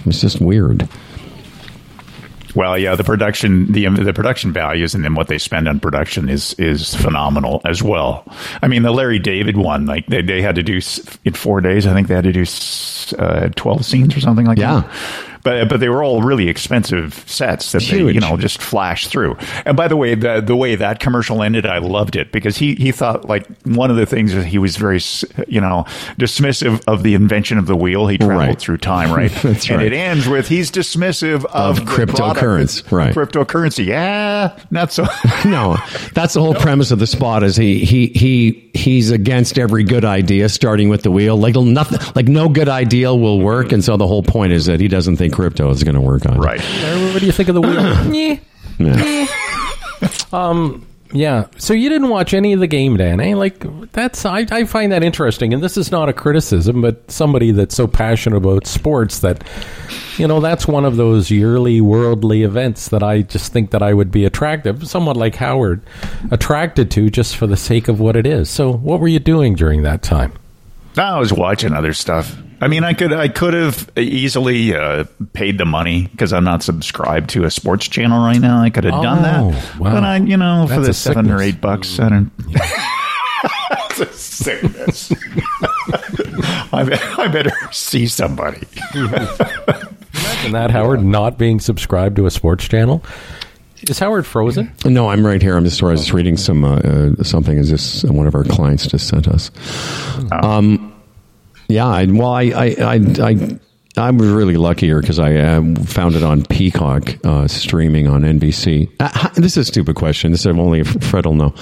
S1: was just weird.
S2: Well, yeah, the production, the the production values, and then what they spend on production is is phenomenal as well. I mean, the Larry David one, like they, they had to do in four days. I think they had to do uh, twelve scenes or something like
S1: Yeah.
S2: that. But but they were all really expensive sets that they you know just flashed through. And by the way, the the way that commercial ended, I loved it because he he thought like one of the things is he was very you know dismissive of the invention of the wheel. He traveled
S1: Right.
S2: through time, right?
S1: That's
S2: and
S1: right.
S2: it ends with he's dismissive of,
S1: Of
S2: the product
S1: cryptocurrency, right.
S2: Cryptocurrency, yeah, not so.
S1: No, that's the whole premise of the spot. Is he he he he's against every good idea, starting with the wheel. Like nothing, like no good idea will work, and so the whole point is that he doesn't think crypto is going to work on it.
S2: right.
S3: What do you think of the wheel? Nyeh.
S1: Yeah.
S3: Yeah. So you didn't watch any of the game, Dan? Eh? Like that's I, I find that interesting, and this is not a criticism, but somebody that's so passionate about sports that you know that's one of those yearly worldly events that I just think that I would be attractive, somewhat like Howard, attracted to just for the sake of what it is. So what were you doing during that time?
S2: I was watching other stuff. I mean, I could I could have easily uh, paid the money because I'm not subscribed to a sports channel right now. I could have done
S3: Oh,
S2: that,
S3: wow.
S2: but I, you know, for the
S3: a
S2: seven or eight bucks, I don't. That's a sickness. I, I better see somebody.
S3: Imagine that Howard not being subscribed to a sports channel. Is Howard frozen?
S1: No, I'm right here. I'm just, I was just reading some uh, uh, something. Is this one of our clients just sent us? Um, yeah. I, well, I, I, I, I, I was really lucky here because I uh, found it on Peacock uh, streaming on NBC. Uh, how- this is a stupid question. This is only Fred will know.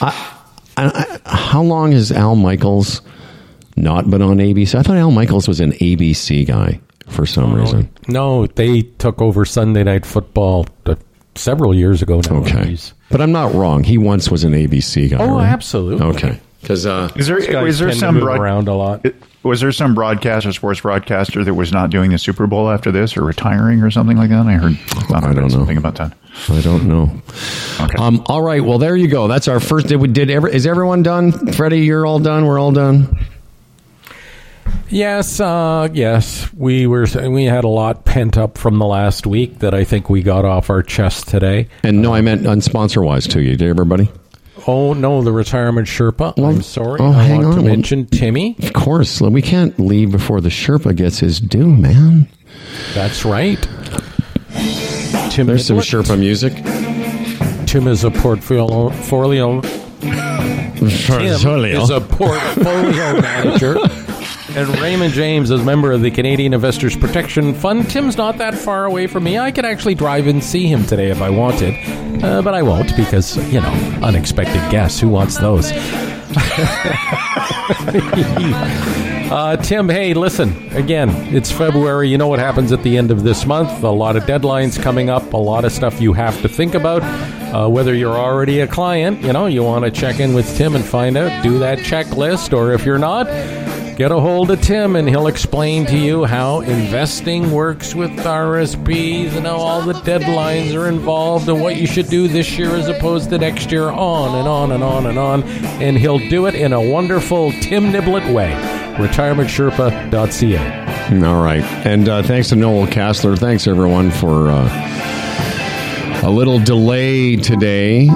S1: I, I, I, how long has Al Michaels not been on ABC? I thought Al Michaels was an ABC guy for some reason.
S3: No, they took over Sunday Night Football uh, several years ago now.
S1: Okay,
S3: He's-
S1: but I'm not wrong. He once was an ABC guy.
S3: Oh,
S1: right?
S3: absolutely.
S1: Okay, because uh,
S2: Is there
S3: Guys
S2: was there some broad-
S3: around a lot.
S2: Was there some broadcaster, sports broadcaster, that was not doing the Super Bowl after this, or retiring, or something like that? I heard. thought
S1: I don't know.
S2: something about that.
S1: I don't know.
S2: Okay.
S1: Um, all right. Well, there you go. That's our first. Did we did ever? Is everyone done? Freddie, you're all done. We're all done.
S3: Yes, uh, yes, we were. We had a lot pent up from the last week that I think we got off our chest today.
S1: And no, I meant unsponsor wise to you. Did everybody?
S3: Oh no, the retirement Sherpa.
S1: Well,
S3: I'm sorry.
S1: oh,
S3: I
S1: hang
S3: want to
S1: on.
S3: mention Timmy.
S1: Of course. We can't leave before the Sherpa gets his due, man.
S3: That's right. Tim,
S1: There's some Sherpa music.
S3: Tim is a portfolio. portfolio Tim is a portfolio manager. And Raymond James is member of the Canadian Investors Protection Fund. Tim's not that far away from me. I could actually drive and see him today if I wanted, uh, but I won't because, you know, unexpected guests. Who wants those? uh, Tim, hey, listen, again, it's February. You know what happens at the end of this month. A lot of deadlines coming up, a lot of stuff you have to think about. Uh, whether you're already a client, you know, you want to check in with Tim and find out, do that checklist, or if you're not, get a hold of Tim and he'll explain to you how investing works with RSPs and how all the deadlines are involved and what you should do this year as opposed to next year, on and on and on and on. And he'll do it in a wonderful Tim Niblett way. RetirementSherpa.ca.
S1: All right. And uh, thanks to Noel Casler. Thanks, everyone, for uh, a little delay today.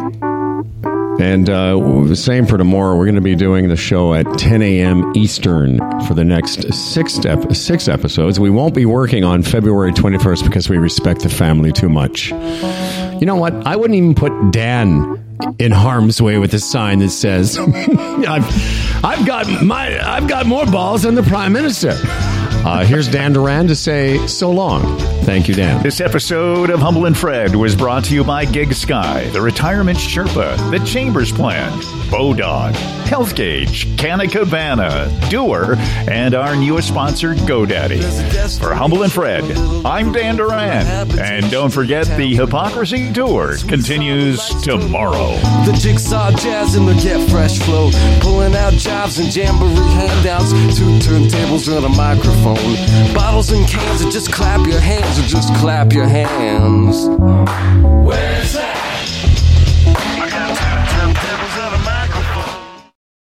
S1: And uh, same for tomorrow. We're going to be doing the show at 10 a.m. Eastern for the next six, ep- six episodes. We won't be working on February 21st because we respect the family too much. You know what? I wouldn't even put Dan in harm's way with a sign that says, "I've, I've got my, I've got more balls than the prime minister." Uh, here's Dan Duran to say so long. Thank you, Dan.
S2: This episode of Humble and Fred was brought to you by GigSky, the Retirement Sherpa, the Chambers Plan, Bodog, Health Gauge, Canna Cabana, Duer, and our newest sponsor, GoDaddy. For Humble and Fred, I'm Dan Duran. And don't forget the Hypocrisy Tour continues tomorrow.
S8: The jigsaw jazz and the get fresh flow. Pulling out jobs and jamboree handouts. Two turntables and a microphone. Bottles and cans, or just clap your hands, or just clap your hands. Where's that?